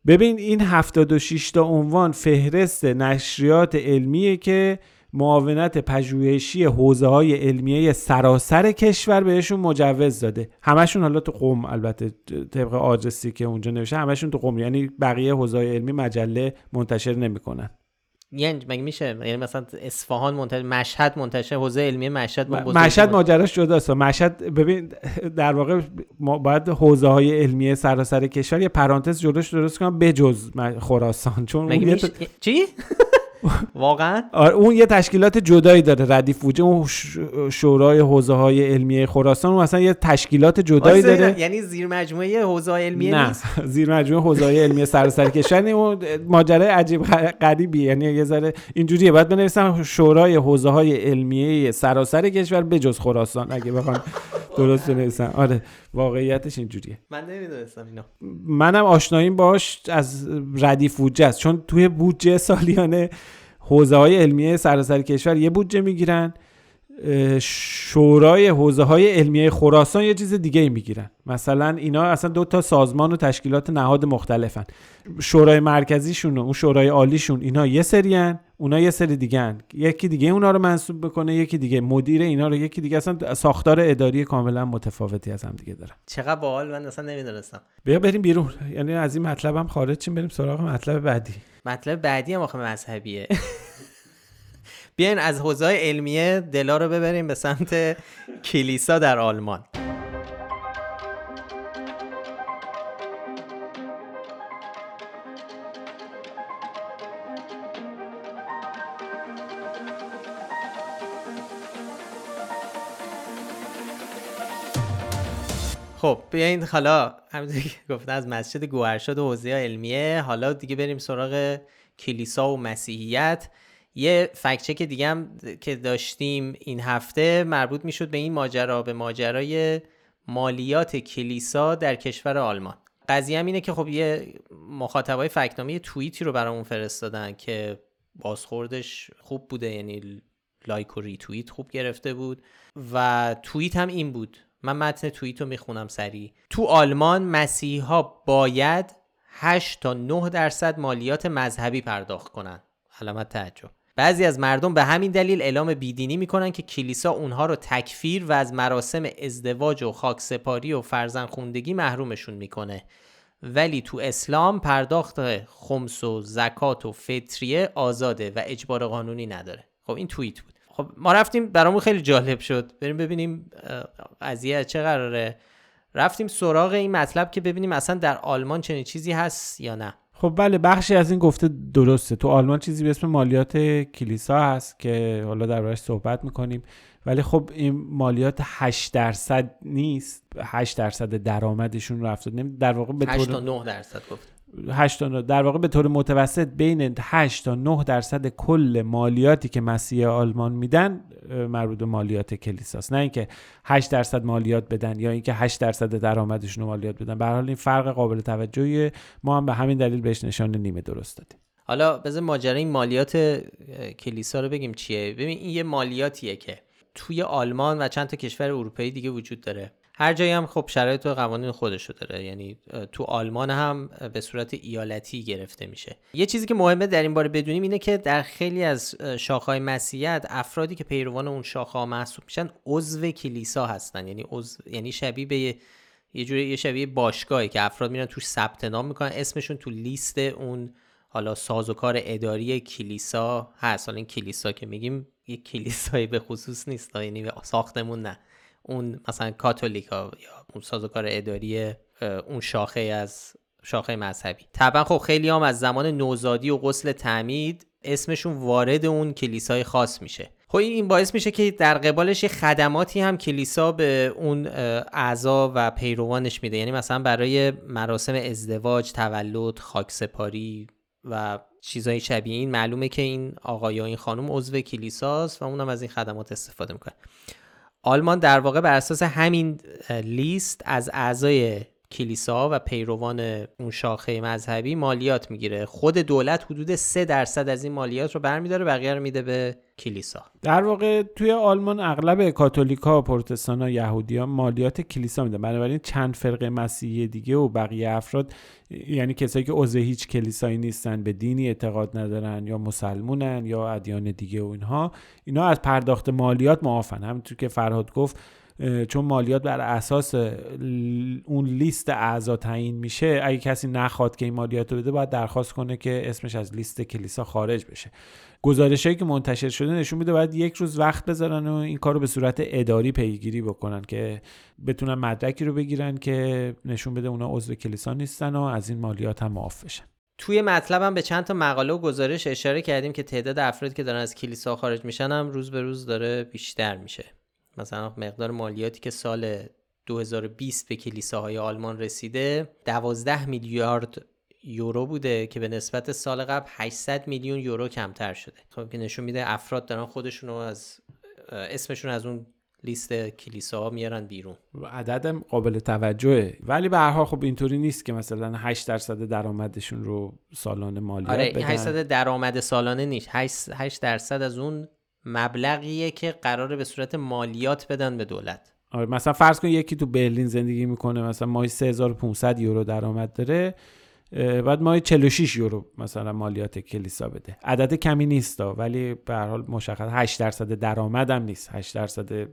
ببین این 76 تا عنوان فهرست نشریات علمیه که معاونت پژوهشی حوزه های علمیه سراسر کشور بهشون مجوز داده. همشون حالا تو قوم البته طبق آدرسی که اونجا نوشته همشون تو قوم یعنی بقیه حوزه های علمی مجله منتشر نمی‌کنن. یعنی مگه میشه؟ یعنی مثلا اصفهان منتشر مشهد منتشر حوزه علمی مشهد مشهد ماجراش جداست. مشهد ببین در واقع ما باید حوزه های علمی سراسر کشور یه پرانتز جلوش درست کنم بجز خراسان. چون مگه چی؟ واقعا؟ آره اون یه تشکیلات جدایی داره ردیف وجه اون شورای حوزه های علمی خراسان اون اصلا یه تشکیلات جدایی داره. یعنی زیر مجموعه حوزه های علمی نه نیست؟ زیر مجموعه حوزه های علمی سراسر کشور. اون ماجرای عجیب غریبی یعنی یه ذره اینجوریه. باید بنویسم شورای حوزه های علمیه سراسر کشور بجز خراسان اگه بخوام درست بنویسم. آره. واقعیتش اینجوریه. من نمی‌دونستم اینا. منم آشناییم باش از ردیف بودجه است. چون توی بودجه سالیانه حوزه های علمیه سراسر کشور یه بودجه می‌گیرن شورای حوزه های علمیه خراسان یه چیز دیگه ای می‌گیرن. مثلا اینا اصلا دو تا سازمان و تشکیلات نهاد مختلفن. شورای مرکزیشون و اون شورای عالیشون اینا یه سریان اونا یه سری دیگه. یکی دیگه اونا رو منصوب بکنه یکی دیگه مدیر اینا رو یکی دیگه اصلا ساختار اداری کاملا متفاوتی از هم دیگه دارن چقدر باحال؟ من اصلا نمی‌دونستم. بیا بریم بیرون. یعنی از این مطلب هم خارج چیم بریم سراغ مطلب بعدی. مطلب بعدی هم آخه مذهبیه. بیاین از حوزه علمیه دلا رو ببریم به سمت کلیسا در آلمان. خب بیاین حالا همونطور که گفته از مسجد گوهرشاد و حوزه علمیه حالا دیگه بریم سراغ کلیسا و مسیحیت. یه فکچک دیگه هم که داشتیم این هفته مربوط می‌شد به این ماجرا به ماجرای مالیات کلیسا در کشور آلمان. قضیه هم اینه که خب یه مخاطبای فکنامی توییتی رو برامون فرستادن که بازخوردش خوب بوده یعنی لایک و ریتوییت خوب گرفته بود و توییت هم این بود. من متن توییت رو می‌خونم سریع. تو آلمان مسیحی ها باید 8 تا 9 درصد مالیات مذهبی پرداخت کنن. علامت تعجب. بعضی از مردم به همین دلیل اعلام بیدینی می‌کنن که کلیسا اونها رو تکفیر و از مراسم ازدواج و خاکسپاری و فرزن خوندگی محرومشون می‌کنه. ولی تو اسلام پرداخت خمس و زکات و فطریه آزاده و اجبار قانونی نداره. خب این توییت بود. خب ما رفتیم برامون خیلی جالب شد. بریم ببینیم قضیه چه قراره. رفتیم سراغ این مطلب که ببینیم اصلا در آلمان چنین چیزی هست یا نه. خب بله بخشی از این گفته درسته. تو آلمان چیزی به اسم مالیات کلیسا هست که حالا دربارش صحبت می‌کنیم. ولی خب این مالیات 8 درصد نیست. 8 درصد درآمدشون رو افتاد در واقع به 8 تا 9 درصد گفت. 8 تا در واقع به طور متوسط بین 8 تا 9 درصد کل مالیاتی که مسیح آلمان میدن مربوط به مالیات کلیساست. نه اینکه 8 درصد مالیات بدن یا اینکه 8 درصد درآمدشون رو مالیات بدن. به حال این فرق قابل توجهی ما هم به همین دلیل بهش نشان نیمه درست دادیم. حالا بذار ماجرای مالیات کلیسا رو بگیم چیه. ببین این یه مالیاتیه که توی آلمان و چند تا کشور اروپایی دیگه وجود داره. هر جایی هم خب شرایط و قوانین خودشو داره. یعنی تو آلمان هم به صورت ایالتی گرفته میشه. یه چیزی که مهمه در این باره بدونیم اینه که در خیلی از شاخهای مسیحیت افرادی که پیروان اون شاخه محسوب میشن عضو کلیسا هستن. یعنی عضو یعنی شبیه به یه جوری یه شبیه باشگاهی که افراد میرن توش ثبت نام می‌کنن. اسمشون تو لیست اون حالا سازوکار اداری کلیسا هست. حالا این کلیسا که میگیم یه کلیسایی به خصوص نیست. یعنی ساختمون نه. اون مثلا کاتولیکا یا اون سازوکار اداری اون شاخه از شاخه مذهبی. طبعا خب خیلی هم از زمان نوزادی و غسل تعمید اسمشون وارد اون کلیسای خاص میشه. خب این باعث میشه که در قبالش یه خدماتی هم کلیسا به اون اعضا و پیروانش میده. یعنی مثلا برای مراسم ازدواج تولد خاکسپاری و چیزای شبیه این. معلومه که این آقای یا این خانم عضو کلیساست و اونم از این خدمات استفاده می‌کنه آلمان در واقع بر اساس همین لیست از اعضای کلیسا و پیروان اون شاخه مذهبی مالیات می‌گیره. خود دولت حدود 3 درصد از این مالیات رو برمیداره بقیه رو میده به کلیسا. در واقع توی آلمان اغلب کاتولیکا پروتستان و یهودی ها مالیات کلیسا میده بنابراین چند فرقه مسیحی دیگه و بقیه افراد یعنی کسایی که عضو هیچ کلیسایی نیستن به دینی اعتقاد ندارن یا مسلمونن یا ادیان دیگه و اینها اینا از پرداخت مالیات معافن. همونطور که فرهاد گفت چون مالیات بر اساس اون لیست اعضا تعیین میشه اگه کسی نخواد که این مالیات رو بده باید درخواست کنه که اسمش از لیست کلیسا خارج بشه. گزارش که منتشر شده نشون میده باید یک روز وقت بذارن و این کار رو به صورت اداری پیگیری بکنن که بتونن مدرکی رو بگیرن که نشون بده اونا عضو کلیسا نیستن و از این مالیات هم معاف بشن. توی مطلبم به چند تا مقاله و گزارش اشاره کردیم که تعداد افرادی که دارن از کلیسا خارج میشن هم روز به روز داره بیشتر میشه. مثلا مقدار مالیاتی که سال 2020 به کلیساهای آلمان رسیده 12 میلیارد یورو بوده که به نسبت سال قبل 800 میلیون یورو کمتر شده. خب که نشون میده افراد دارن خودشون رو از اسمشون از اون لیست کلیسا ها میارن بیرون. عدد قابل توجهه. ولی به هر حال خب اینطوری نیست که مثلا 8 درصد درآمدشون رو سالانه مالیات آره بدن. 8 درصد درآمد سالانه نیست. 8 درصد از اون مبلغیه که قراره به صورت مالیات بدن به دولت. آره مثلا فرض کن یکی تو برلین زندگی می‌کنه مثلا ماهی 3500 یورو درآمد داره بعد ماهی 46 یورو مثلا مالیات کلیسا بده. عدد کمی نیست ولی به هر حال مشخص 8 درصد درآمد هم نیست. 8 درصد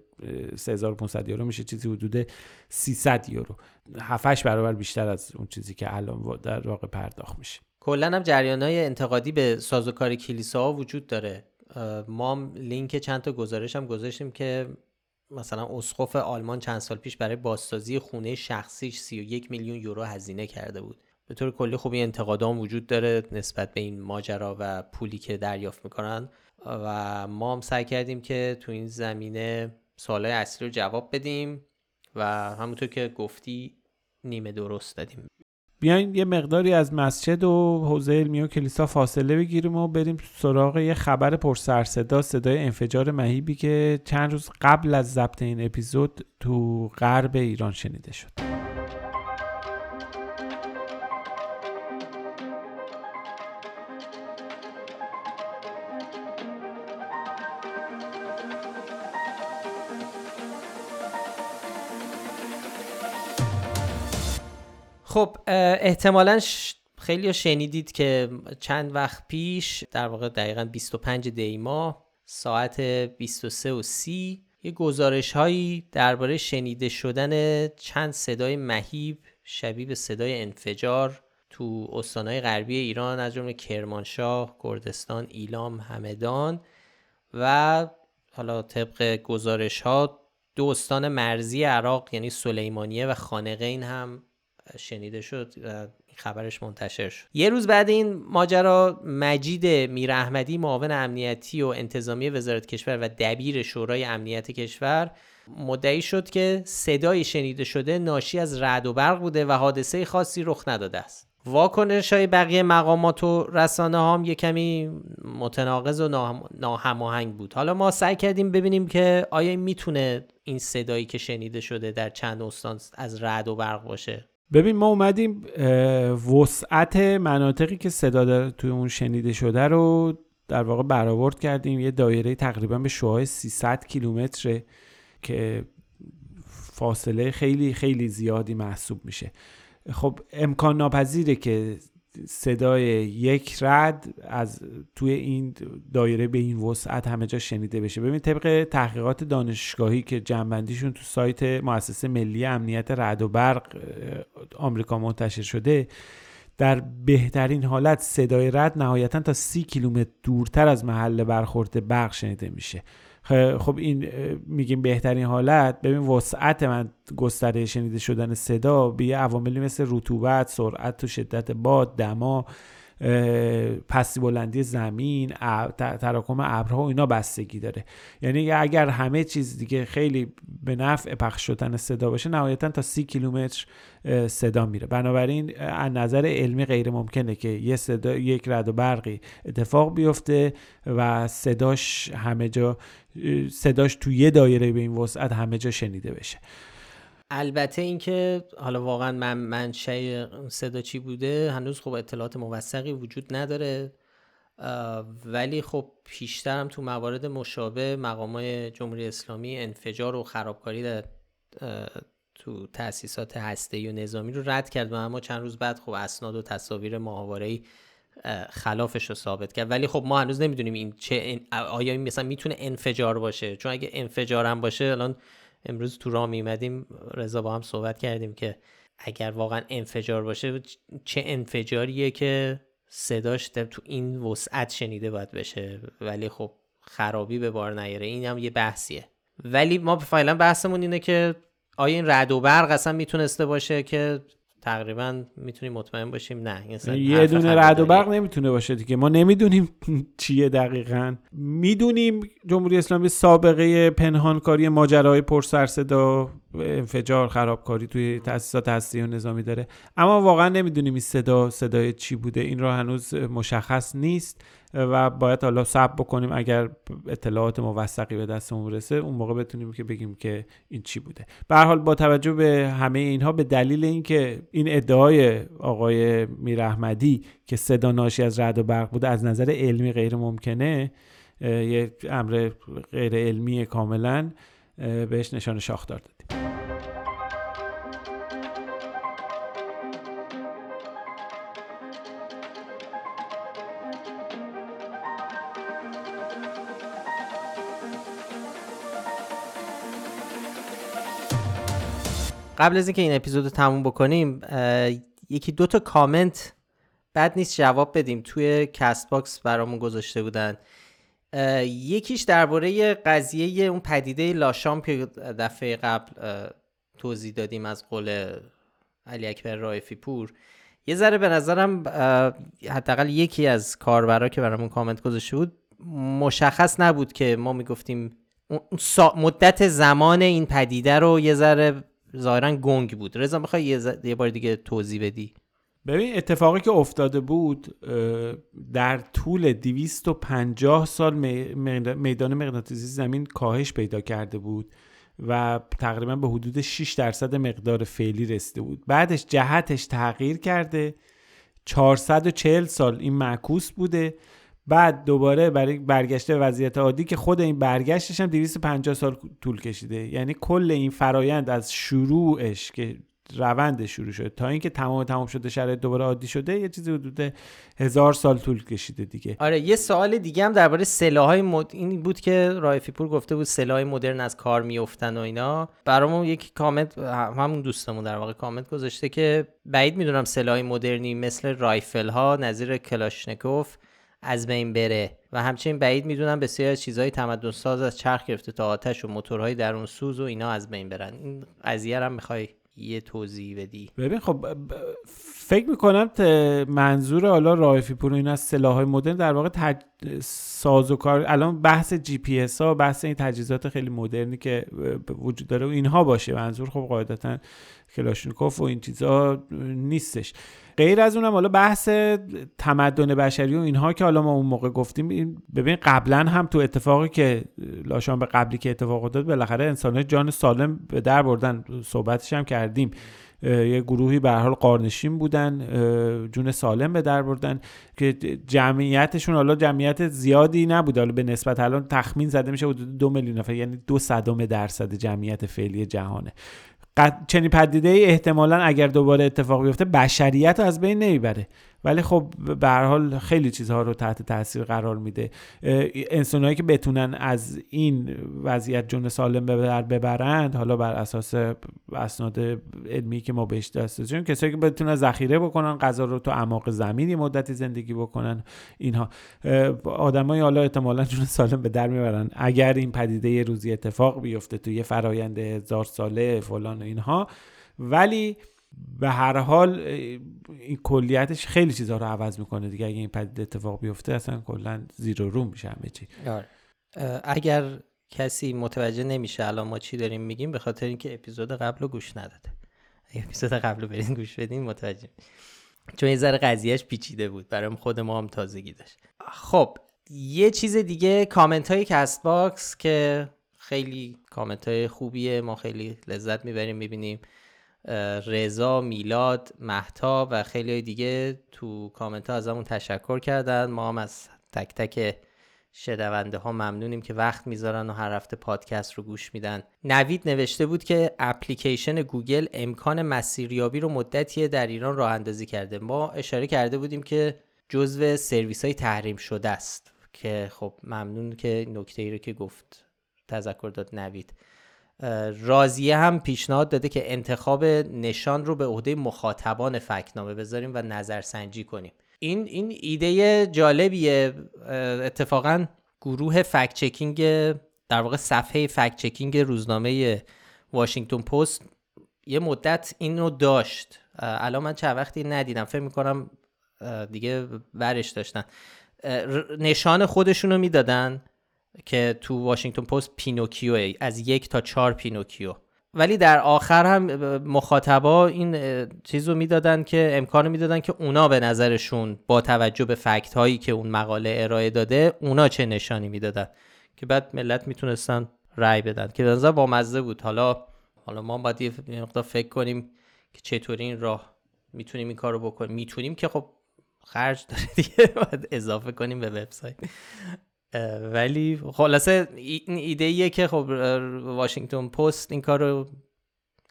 3500 یورو میشه چیزی حدود 300 یورو. 7 برابر بیشتر از اون چیزی که الان در واقع پرداخت میشه. کلا هم جریان های انتقادی به سازوکار کلیسا وجود داره. ما لینک چند تا گزارش هم گذاشتیم که مثلا اسقف آلمان چند سال پیش برای بازسازی خونه شخصیش 31 میلیون یورو هزینه کرده بود. به طور کلی خوب این انتقادام وجود داره نسبت به این ماجرا و پولی که دریافت می‌کنن. و ما هم سعی کردیم که تو این زمینه سوالای اصلی رو جواب بدیم و همونطور که گفتی نیمه درست دادیم. بیاین یه مقداری از مسجد و حوزه علمی و کلیسا فاصله بگیریم و بریم سراغ یه خبر پر سر صدا صدای انفجار مهیبی که چند روز قبل از ضبط این اپیزود تو غرب ایران شنیده شد. خب احتمالا خیلی شنیدید که چند وقت پیش در واقع دقیقا 25 دیما ساعت 23 و 30 یه گزارش هایی درباره شنیده شدن چند صدای مهیب شبیه به صدای انفجار تو استانهای غربی ایران از جمله کرمانشاه، کردستان، ایلام، همدان و حالا طبق گزارش ها دو استان مرزی عراق یعنی سلیمانیه و خانقین هم شنیده شد خبرش منتشر شد. یه روز بعد این ماجرا مجید میر احمدی معاون امنیتی و انتظامی وزارت کشور و دبیر شورای امنیت کشور مدعی شد که صدای شنیده شده ناشی از رعد و برق بوده و حادثه خاصی رخ نداده است. واکنش های بقیه مقامات و رسانه هم یه کمی متناقض و ناهماهنگ بود. حالا ما سعی کردیم ببینیم که آیا می‌تونه این صدایی که شنیده شده در چند استان از رعد و برق باشه. ببین ما اومدیم وسعت مناطقی که صدا توی اون شنیده شده رو در واقع برآورد کردیم. یه دایره تقریبا به شعاع 300 کیلومتره که فاصله خیلی خیلی زیادی محسوب میشه. خب امکان ناپذیره که صدای یک رد از توی این دایره به این وسعت همه جا شنیده بشه. ببین طبق تحقیقات دانشگاهی که جنبندیشون تو سایت مؤسسه ملی امنیت رد و برق آمریکا منتشر شده در بهترین حالت صدای رد نهایتا تا سی کیلومتر دورتر از محل برخورد برق شنیده میشه. خب این میگیم بهترین حالت. ببین وسعت من گستره شنیده شدن صدا به یه عواملی مثل رطوبت سرعت و شدت باد دما پسی بلندی زمین تراکم ابرها و اینا بستگی داره. یعنی اگر همه چیز دیگه خیلی به نفع پخش شدن صدا باشه نهایتا تا سی کیلومتر صدا میره. بنابراین از نظر علمی غیر ممکنه که یه صدا یک رد و برقی اتفاق بیفته و صداش همه جا صداش تو یه دایره به این وسعت همه جا شنیده بشه. البته اینکه حالا واقعا من منشأ صدا چی بوده هنوز خب اطلاعات موثقی وجود نداره. ولی خب پیشتر هم تو موارد مشابه مقامای جمهوری اسلامی انفجار و خرابکاری در تو تاسیسات هسته و نظامی رو رد کرد و اما چند روز بعد خب اسناد و تصاویر ماهواره‌ای خلافش رو ثابت کرد. ولی خب ما هنوز نمی‌دونیم این چه آیا این مثلا می‌تونه انفجار باشه؟ چون اگه انفجار هم باشه الان امروز تو راه میمدیم رضا با هم صحبت کردیم که اگر واقعا انفجار باشه چه انفجاریه که صداش تو این وسعت شنیده باید بشه. ولی خب خرابی به بار نیاره. این هم یه بحثیه. ولی ما فعلا بحثمون اینه که آیا این رد و برق اصلا می‌تونسته باشه که تقریبا می‌تونیم مطمئن باشیم نه یه دونه رد و برق نمی‌تونه باشه دیگه. ما نمی‌دونیم چیه دقیقا. می‌دونیم جمهوری اسلامی سابقه پنهانکاری ماجراهای پرسرصدا انفجار خرابکاری توی تاسیسات هستی و نظامی داره. اما واقعا نمی‌دونیم این صدا صدای چی بوده. این را هنوز مشخص نیست. و باید حالا صبر بکنیم اگر اطلاعات موثقی به دستمون برسه اون موقع بتونیم که بگیم که این چی بوده. به حال با توجه به همه اینها به دلیل اینکه این ادعای آقای میرحمدی که صدا ناشی از رد و برق بوده از نظر علمی غیر ممکنه یک امر غیر علمی کاملا بهش نشان شاخدار دادیم قبل از اینکه این اپیزود رو تموم بکنیم یکی دو تا کامنت بد نیست جواب بدیم. توی Castbox برامون گذاشته بودن. یکیش درباره قضیه اون پدیده لاشام که دفعه قبل توضیح دادیم از قول علی اکبر رایفی پور. یه ذره به نظرم حداقل یکی از کاربرا که برامون کامنت گذاشته بود مشخص نبود که ما می‌گفتیم مدت زمان این پدیده رو یه ذره ظاهرا گنگ بود. رضا می‌خوای یه, بار دیگه توضیح بدی؟ ببین اتفاقی که افتاده بود در طول 250 سال میدان مغناطیسی زمین کاهش پیدا کرده بود و تقریبا به حدود 6 درصد مقدار فعلی رسیده بود. بعدش جهتش تغییر کرده. 440 سال این معکوس بوده. بعد دوباره برای برگشته وضعیت عادی که خود این برگشتش هم 250 سال طول کشیده. یعنی کل این فرایند از شروعش که روند شروع شده تا اینکه تمام تمام شده شرایط دوباره عادی شده یه چیزی حدود هزار سال طول کشیده دیگه. آره یه سوال دیگه هم درباره سلاحهای مد... این بود که رائفی پور گفته بود سلاحهای مدرن از کار میافتن و اینا. برامون یک کامنت همون دوستمون در واقع کامنت گذاشته که بعید می‌دونم سلاحهای مدرنی مثل rifle ها نظیر کلاشنکوف از بین بره. و همچنین بعید می‌دونم بسیاری از چیزهای تمدن ساز از چرخ گرفته تا آتش و موتورهای درون سوز و اینا از بین برن. این قضیه هم می‌خوای یه توضیح بدی؟ ببین خب فکر می‌کنم منظور حالا رائفی پور این از سلاح مدرن در واقع تج... ساز و کار الان بحث جی پی اس ها بحث این تجهیزات خیلی مدرنی که وجود داره و اینها باشه. منظور خب قاعدتا کلاشنکوف و این چیزا نیستش. غیر از اونم حالا بحث تمدن بشری و اینها که حالا ما اون موقع گفتیم ببین قبلا هم تو اتفاقی که لاشامپ قبلی که اتفاق افتاد بالاخره انسان جان سالم به در بردن. صحبتش هم کردیم. یه گروهی به حال قارنشین بودن جون سالم به در بردن که جمعیتشون حالا جمعیت زیادی نبود. حالا به نسبت الان تخمین زده میشه حدود دو میلیون نفر یعنی دو صدم درصد جمعیت فعلی جهانه. چنین پدیده احتمالا اگر دوباره اتفاق بیفته بشریت از بین نمی‌بره. ولی خب به هر حال خیلی چیزها رو تحت تاثیر قرار میده. انسانهایی که بتونن از این وضعیت جون سالم ببر ببرند حالا بر اساس اسناد علمی که ما بهش دست داشتیم کسایی که بتونن ذخیره بکنن غذا رو تو اعماق زمینی مدتی زندگی بکنن اینها. آدمای حالا احتمالا جون سالم به در می‌برن. اگر این پدیده روزی اتفاق بیفته تو یه فرایند هزار ساله فلان و اینها. ولی به هر حال این کلیتش خیلی چیزها رو عوض می‌کنه دیگه. اگه این پدیده اتفاق بیفته اصلا کلا زیر و رو میشه همه چی. آره. اگر کسی متوجه نمیشه الان ما چی داریم میگیم به خاطر اینکه اپیزود قبل رو گوش نداده. اپیزود قبل رو برین گوش بدین متوجه چون یه ذره قضیهش پیچیده بود. برای خود ما هم تازگی داشت. خب یه چیز دیگه کامنت های Castbox که خیلی کامنت های خوبیه. ما خیلی لذت می‌بریم می‌بینیم. رضا میلاد محتا و خیلی دیگه تو کامنت ها ازمون تشکر کردن. ما هم از تک تک شنونده ها ممنونیم که وقت می‌ذارن و هر هفته پادکست رو گوش میدن. نوید نوشته بود که اپلیکیشن گوگل امکان مسیریابی رو مدتیه در ایران راه اندازی کرده. ما اشاره کرده بودیم که جزو سرویس های تحریم شده است. که خب ممنون که نکته ای رو که گفت تذکر داد نوید. رازیه هم پیشنهاد داده که انتخاب نشان رو به عهده مخاطبان فکنامه بذاریم و نظرسنجی کنیم. این این ایده جالبیه. اتفاقا گروه fact checking در واقع صفحه fact checking روزنامه واشنگتن پست یه مدت اینو داشت. الان من چند وقتی ندیدم. فکر می‌کنم دیگه ورش داشتن. نشان خودشونو می‌دادن. که تو واشنگتن پست پینوکیو از یک تا چهار پینوکیو. ولی در آخر هم مخاطبا این چیز رو می‌دادن که امکان می‌دادن که اونا به نظرشون با توجه به فکت هایی که اون مقاله ارائه داده اونا چه نشانی می‌دادن. که بعد ملت می‌تونستن رأی بدن. که نظر بامزه بود. حالا حالا ما باید یه مقدار فکر کنیم که چطوری این راه می‌تونیم این کار رو بکنیم. می‌تونیم که خب خرج داره دیگه. باید اضافه کنیم به وبسایت. ولی خلاصه این ایده ایه که خب واشنگتن پست این کار رو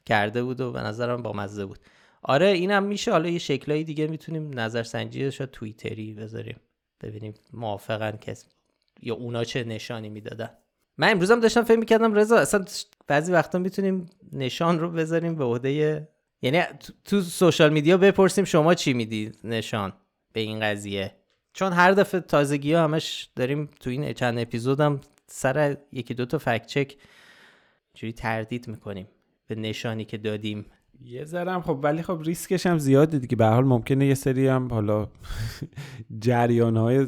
کرده بود و به نظرم با مزه بود. آره اینم میشه. حالا یه شکلایی دیگه می‌تونیم نظرسنجی شاید توییتری بذاریم. ببینیم موافقن که یا اونا چه نشانی می‌دادن. من امروزم داشتم فکر می‌کردم رضا اصلا بعضی وقتا می‌تونیم نشان رو بذاریم به عهده یعنی تو سوشال میدیا بپرسیم شما چی می‌دید نشان به این قضیه. چون هر دفعه تازگی ها همش داریم تو این چند اپیزودم سر یکی دو تا فکت چک جوری تردید می‌کنیم به نشانی که دادیم. یه ذرم خب ولی خب ریسکش هم زیاده دیگه. به حال ممکنه یه سری هم حالا جریان های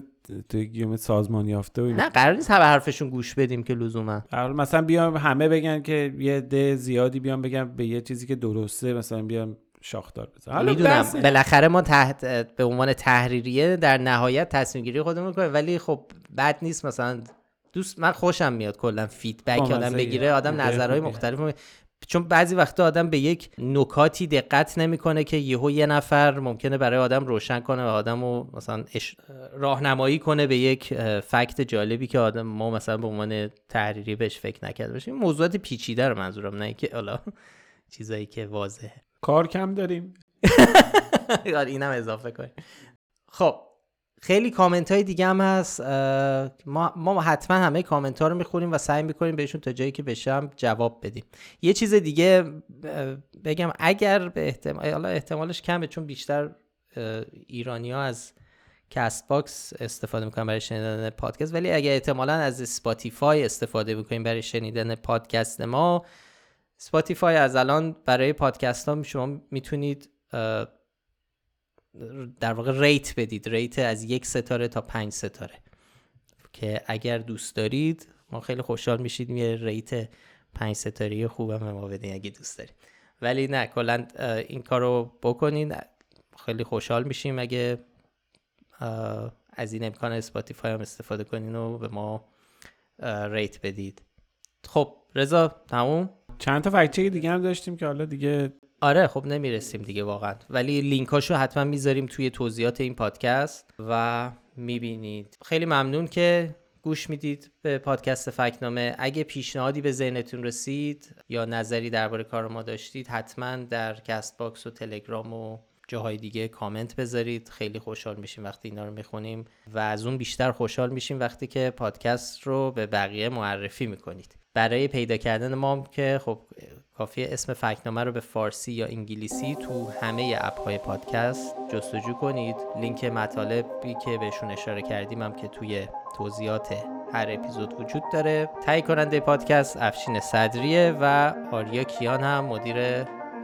توی گیوم سازمان یافته و نه قرار نیست همه حرفشون گوش بدیم که لزوما. حالا مثلا بیام همه بگن که یه ده زیادی بیان بگن به یه چیزی که درسته مثلا بیام شاخدار بزن می‌دونم. بالاخره ما تحت به عنوان تحریریه در نهایت تصمیم گیری خودمون می‌کنیم ولی خب بد نیست مثلا دوست من خوشم میاد کلا فیدبک آدم بگیره آدم نظرهای مختلف چون بعضی وقتا آدم به یک نکاتی دقت نمی‌کنه که یهو یه نفر ممکنه برای آدم روشن کنه و آدم رو مثلا راهنمایی کنه به یک فکت جالبی که آدم ما مثلا به عنوان تحریری بهش فکر نکرده باشیم. موضوعات پیچیده رو منظورم نه که حالا چیزایی که واضحه. کار کم داریم. آره، اینم اضافه کنیم. خب خیلی کامنت های دیگه هم هست. ما, ما حتما همه کامنت ها رو می‌خونیم و سعی می‌کنیم بهشون تا جایی که بشه جواب بدیم. یه چیز دیگه بگم اگر به احتمال احتمالش کمه چون بیشتر ایرانی ها از Castbox استفاده می‌کنن برای شنیدن پادکست ولی اگر احتمالا از Spotify استفاده می‌کنین برای شنیدن پادکست ما Spotify از الان برای پادکست ها شما می‌تونید در واقع rate بدید. rate از یک ستاره تا پنج ستاره. که اگر دوست دارید ما خیلی خوشحال میشیم یه rate پنج ستاره خوبم به ما بدین اگه دوست دارید. ولی نه کلا این کار رو بکنین. خیلی خوشحال میشیم اگه از این امکان Spotify هم استفاده کنین و به ما rate بدید. خب رضا تموم؟ چند تا fact check دیگه هم داشتیم که حالا دیگه آره خب نمی‌رسیم دیگه واقعا. ولی لینکاشو حتما می‌ذاریم توی توضیحات این پادکست و می‌بینید. خیلی ممنون که گوش می‌دید به پادکست فکت‌نامه. اگه پیشنهادی به ذهنتون رسید یا نظری درباره کار ما داشتید حتما در Castbox و تلگرام و جاهای دیگه کامنت بذارید. خیلی خوشحال میشیم وقتی اینا رو می‌خونیم و از اون بیشتر خوشحال میشیم وقتی که پادکست رو به بقیه معرفی می‌کنید. برای پیدا کردن ما که خب کافیه اسم فکنامه رو به فارسی یا انگلیسی تو همه اپ های پادکست جستجو کنید. لینک مطالبی که بهشون اشاره کردیم هم که توی توضیحات هر اپیزود وجود داره. تهیه کننده پادکست افشین صدریه و آریا کیان هم مدیر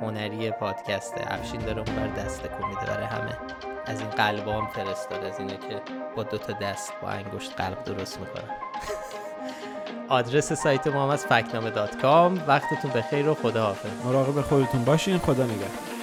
هنری پادکسته افشین داره. اون بر دست میده برای همه. از این قلب هم فرستاد از اینه که با دوتا دست با انگشت قلب درست می‌کنن. آدرس سایت ما هم از فکنامه دات کام. وقتتون بخیر و خدا حافظ مراقب خودتون باشین. خدا نگهدار.